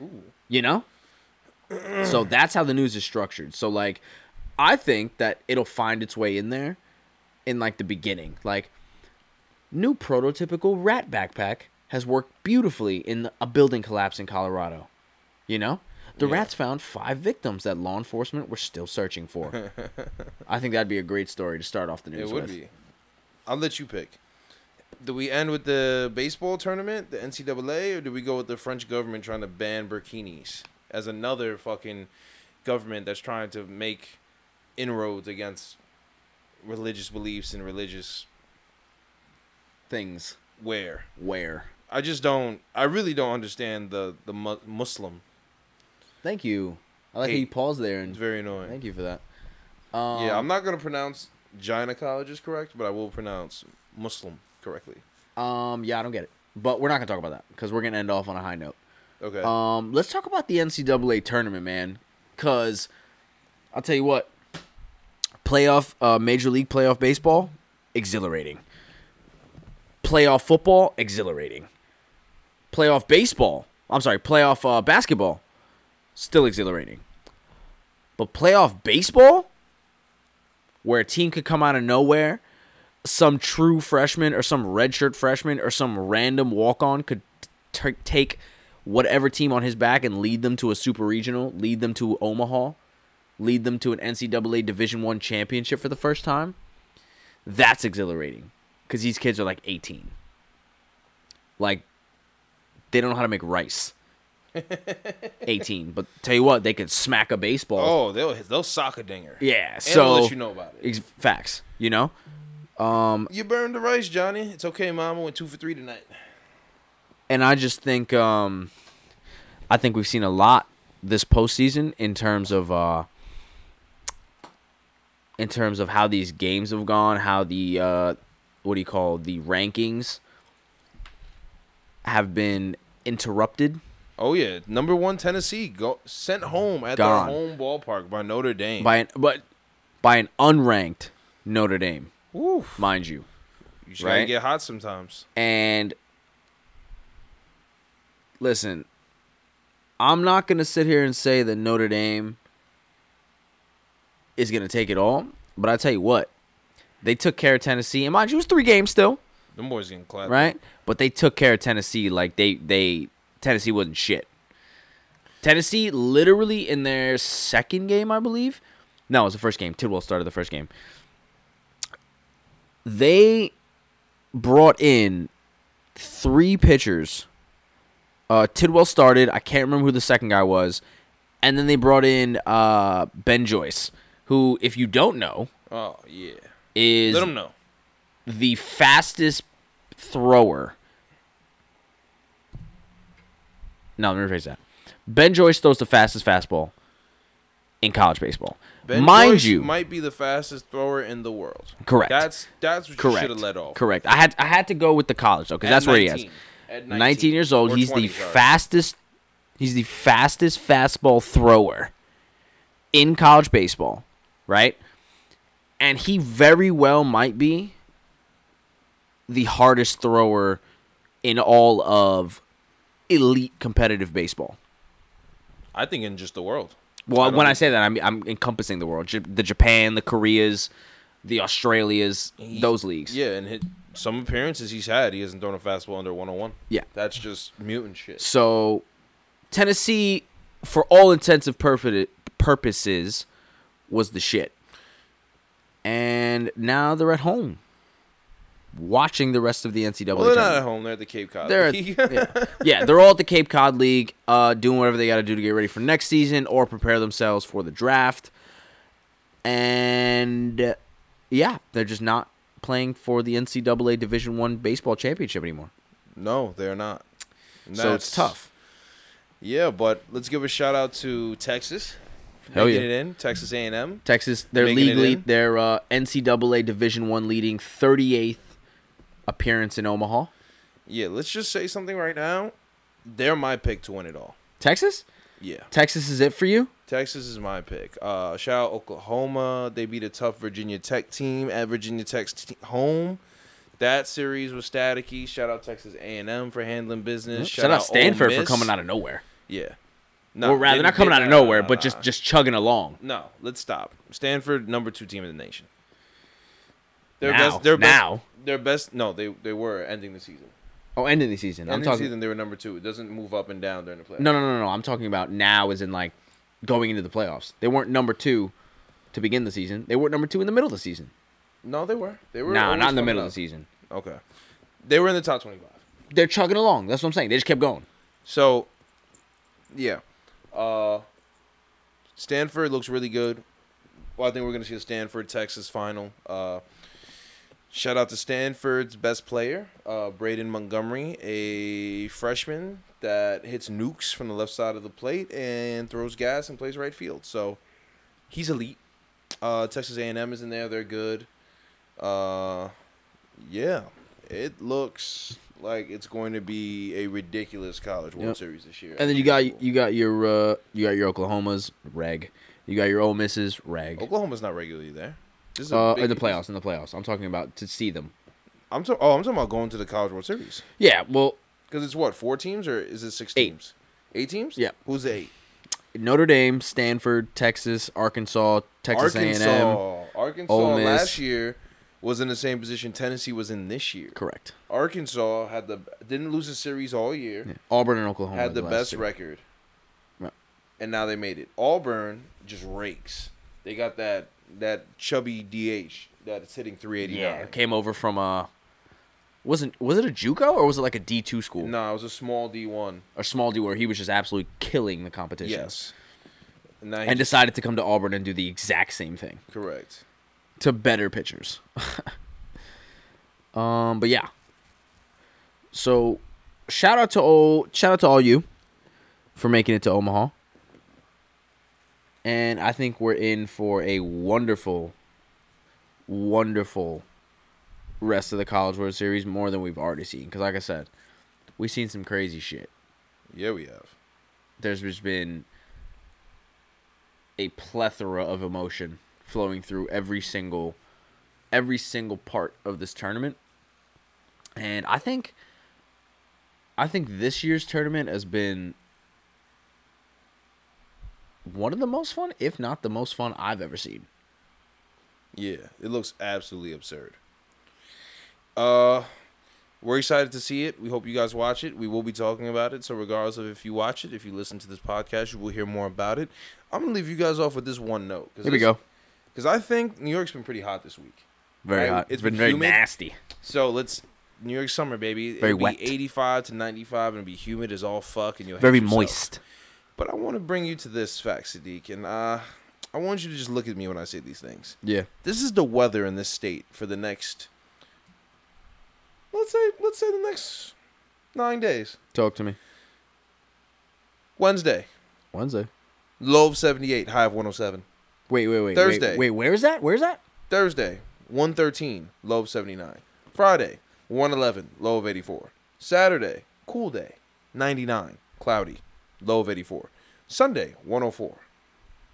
Ooh. You know? so that's how the news is structured. So like I think that it'll find its way in there in like the beginning. Like new prototypical rat backpack has worked beautifully in a building collapse in Colorado. You know? The Yeah. rats found five victims that law enforcement were still searching for. I think that'd be a great story to start off the news It would with. be. I'll let you pick. Do we end with the baseball tournament, the NCAA, or do we go with the French government trying to ban burkinis as another fucking government that's trying to make inroads against religious beliefs and religious Things wear? where. I just don't. I really don't understand the the mu- Muslim. Thank you. I like how you paused there And It's very annoying. thank you for that. Um, yeah, I'm not gonna pronounce gynecologist correct, but I will pronounce Muslim correctly. Um, yeah, I don't get it, but we're not gonna talk about that because we're gonna end off on a high note. Okay. Um, let's talk about the NCAA tournament, man. Cause I'll tell you what, playoff, uh, Major League Playoff baseball, exhilarating. Playoff football, exhilarating. Playoff baseball, I'm sorry, playoff uh, basketball, still exhilarating. But playoff baseball, where a team could come out of nowhere, some true freshman or some redshirt freshman or some random walk on could t- take whatever team on his back and lead them to a super regional, lead them to Omaha, lead them to an NCAA Division One championship for the first time. That's exhilarating because these kids are like 18. Like, they don't know how to make rice. 18, but tell you what, they could smack a baseball. oh, they'll they'll sock a dinger. yeah, And so let you know about it. ex- facts, you know. Um, You burned the rice, Johnny. It's okay, Mama. Went two for three tonight. and I just think um I think we've seen a lot this postseason in terms of uh in terms of how these games have gone, how the uh what do you call the rankings have been interrupted. Oh yeah, number one Tennessee go sent home at Gone. their home ballpark by Notre Dame. by an but by an unranked Notre Dame, Woof. mind you. You just gotta get hot sometimes. And listen, I'm not going to sit here and say that Notre Dame is going to take it all. But I tell you what, they took care of Tennessee, and mind you, it was three games still, Them boys getting clapped. right? But they took care of Tennessee like they they Tennessee wasn't shit. Tennessee literally in their second game, I believe. No, it was the first game. Tidwell started the first game. They brought in three pitchers. Uh, Tidwell started. I can't remember who the second guy was, and then they brought in uh, Ben Joyce, who, if you don't know, Oh yeah. Is Let them know. the fastest thrower. No, let me rephrase that. Ben Joyce throws the fastest fastball in college baseball. Ben Mind Joyce you, might be the fastest thrower in the world. Correct. That's that's what you correct. should have let off. Correct. I had I had to go with the college though, because At that's where he is. 19. At 19. years old. He's 20, the sorry. fastest. He's the fastest fastball thrower in college baseball, right? And he very well might be the hardest thrower in all of elite competitive baseball. I think in just the world. Well, don't when I say that, I'm I'm encompassing the world, J- the Japan, the Koreas, the Australias, He- those leagues. Yeah, and hit some appearances he's had, he hasn't thrown a fastball under 101. Yeah. That's just mutant shit. So, Tennessee, for all intensive purpo- purposes, was the shit. And now they're at home, watching the rest of the NCAA. Well, they're not at home. They're at the Cape Cod. They're League. yeah. yeah, they're all at the Cape Cod League, uh, doing whatever they got to do to get ready for next season or prepare themselves for the draft. And uh, yeah, they're just not playing for the NCAA Division One baseball championship anymore. no, they're not. And So it's tough. Yeah, but let's give a shout out to Texas. Hell making yeah. it in Texas A&M. Texas, they're Making it legally in? their uh, NCAA Division One leading 38th appearance in Omaha. Yeah, let's just say something right now. They're my pick to win it all. Texas, Yeah, Texas is it for you? Texas is my pick. Uh, shout out Oklahoma. They beat a tough Virginia Tech team at Virginia Tech's home. That series was staticky. Shout out Texas A&M for handling business. Shout, out Stanford for coming out of nowhere. Yeah. Or rather, not coming out of nowhere, but just just chugging along. no. Let's stop. Stanford, number two team in the nation. Their Now, best. Their now. Best, their best. No, they they were ending the season. Oh, ending the season. I'm Ending talking. the season, they were number two. It doesn't move up and down during the playoffs. No, no, no, no. I'm talking about now, as in like going into the playoffs. They weren't number two to begin the season. They weren't number two in the middle of the season. no, they were. They were. No, not in the middle of the season. Okay, they were in the top twenty-five. They're chugging along. That's what I'm saying. They just kept going. So, yeah, uh, Stanford looks really good. Well, I think we're gonna see a Stanford Texas final. Uh, shout out to Stanford's best player, uh, Braden Montgomery, a freshman that hits nukes from the left side of the plate and throws gas and plays right field. So he's elite. Uh, Texas A&M is in there. They're good. Uh, yeah, it looks like it's going to be a ridiculous college World Yep. Series this year. And then you got you got your uh, you got your Oklahomas reg. You got your Ole Misses reg. Oklahoma's not regularly there. This is Uh, in the playoffs, in the playoffs. I'm talking about to see them. I'm. Oh, I'm talking about going to the College World Series Yeah, well, because it's what four teams or is it six Eight. teams? Eight teams. Yeah. Who's eight? Notre Dame, Stanford, Texas, Arkansas, Texas Arkansas. A&M. Arkansas Ole Miss. last year was in the same position Tennessee was in this year. Correct. Arkansas had the didn't lose a series all year. Yeah. Auburn and Oklahoma had the last best two. record. Right. And now they made it. Auburn just rakes. They got that that chubby DH that's hitting 389. Yeah, came over from uh, wasn't was it a JUCO or was it like a D two school No, it was a small D1. A small D where he was just absolutely killing the competition. Yes. And, and just- decided to come to Auburn and do the exact same thing correct. To better pitchers. um, but yeah. So, shout out to all shout out to all you for making it to Omaha. And I think we're in for a wonderful, wonderful rest of the College World Series more than we've already seen. Because, like I said, we've seen some crazy shit. Yeah, we have. There's just been a plethora of emotion flowing through every single, every single part of this tournament. And I think, I think this year's tournament has been one of the most fun, if not the most fun I've ever seen. Yeah, it looks absolutely absurd. Uh, we're excited to see it. We hope you guys watch it. We will be talking about it. So regardless of if you watch it, if you listen to this podcast, you will hear more about it. I'm gonna leave you guys off with this one note. Here we go. Because I think New York's been pretty hot this week. Very Right, hot. it's been, been very humid. nasty. So let's New York summer, baby. Very It'll wet. Be 85 to 95 and it'll be humid as all fuck, and you'll Very moist. But I want to bring you to this fact, Sadiq, and uh, I want you to just look at me when I say these things. Yeah. This is the weather in this state for the next. Let's say, let's say the next nine days. Talk to me. Wednesday, Wednesday. low of 78, high of 107. Wait, wait, wait. Thursday. Wait, wait, where's that? Where's that? Thursday, 113, low of 79. Friday, 111, low of 84. Saturday, cool day, 99, cloudy, low of 84. Sunday, 104.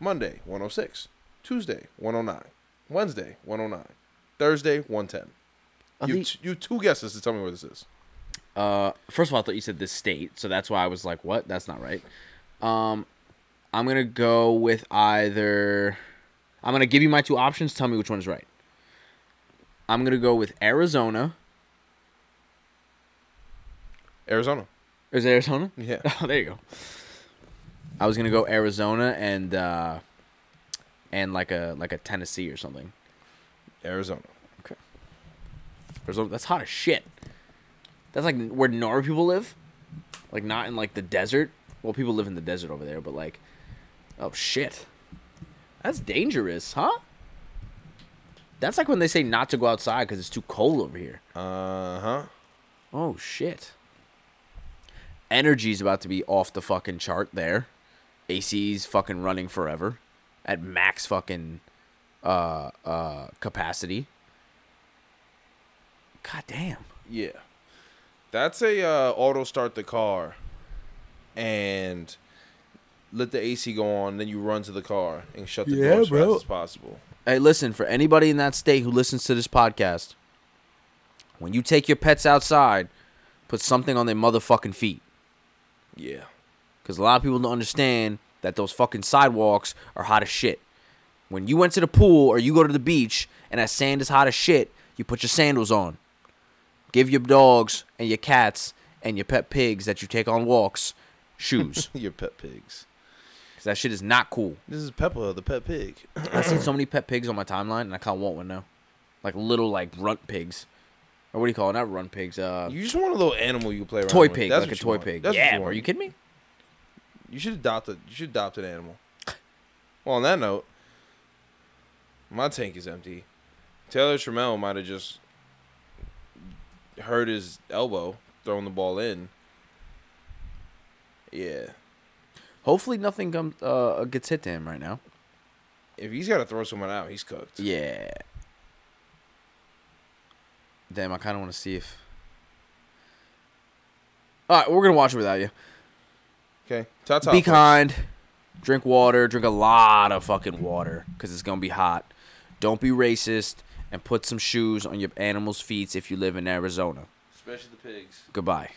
Monday, 106. Tuesday, 109. Wednesday, 109. Thursday, 110. You, t- you two guesses to tell me where this is. Uh, first of all, I thought you said this state, so that's why I was like, "What? That's not right." Um, I'm gonna go with either. I'm gonna give you my two options. Tell me which one is right. I'm gonna go with Arizona. Arizona. Is it Arizona? Yeah. Oh, there you go. I was gonna go Arizona and uh, and like a like a Tennessee or something. Arizona. Okay. Arizona, that's hot as shit. That's like where normal people live, like not in like the desert. Well, people live in the desert over there, but like, oh shit, that's dangerous, huh? That's like when they say not to go outside because it's too cold over here. Uh huh. Oh shit. Energy's about to be off the fucking chart there. AC's fucking running forever at max fucking uh uh capacity. God damn. Yeah. That's a uh, auto start the car and let the AC go on, then you run to the car and shut the Yeah, door as bro. fast as possible. Hey, listen, for anybody in that state who listens to this podcast, when you take your pets outside, put something on their motherfucking feet. Yeah. Because a lot of people don't understand that those fucking sidewalks are hot as shit. When you went to the pool or you go to the beach and that sand is hot as shit, you put your sandals on. Give your dogs and your cats and your pet pigs that you take on walks shoes. Your pet pigs. That shit is not cool. This is Peppa, the pet pig. I've seen so many pet pigs on my timeline and I kind of want one now. Like little, like, runt pigs. Or what do you call it? Not runt pigs. Uh, You just want a little animal you play around toy with. pig. That's like a what you toy want. pig. That's what yeah, you bro. want. Are you kidding me? You should adopt a. You should adopt an animal. Well, on that note, my tank is empty. Taylor Trammell might have just hurt his elbow throwing the ball in. Yeah, Hopefully nothing comes uh, gets hit to him right now. if he's got to throw someone out, he's cooked. Yeah. Damn, I kind of want to see if. All right, we're gonna watch it without you. Okay, ta ta. Be kind. Drink water. Drink a lot of fucking water because it's gonna be hot. Don't be racist and put some shoes on your animals' feet if you live in Arizona. especially the pigs. Goodbye.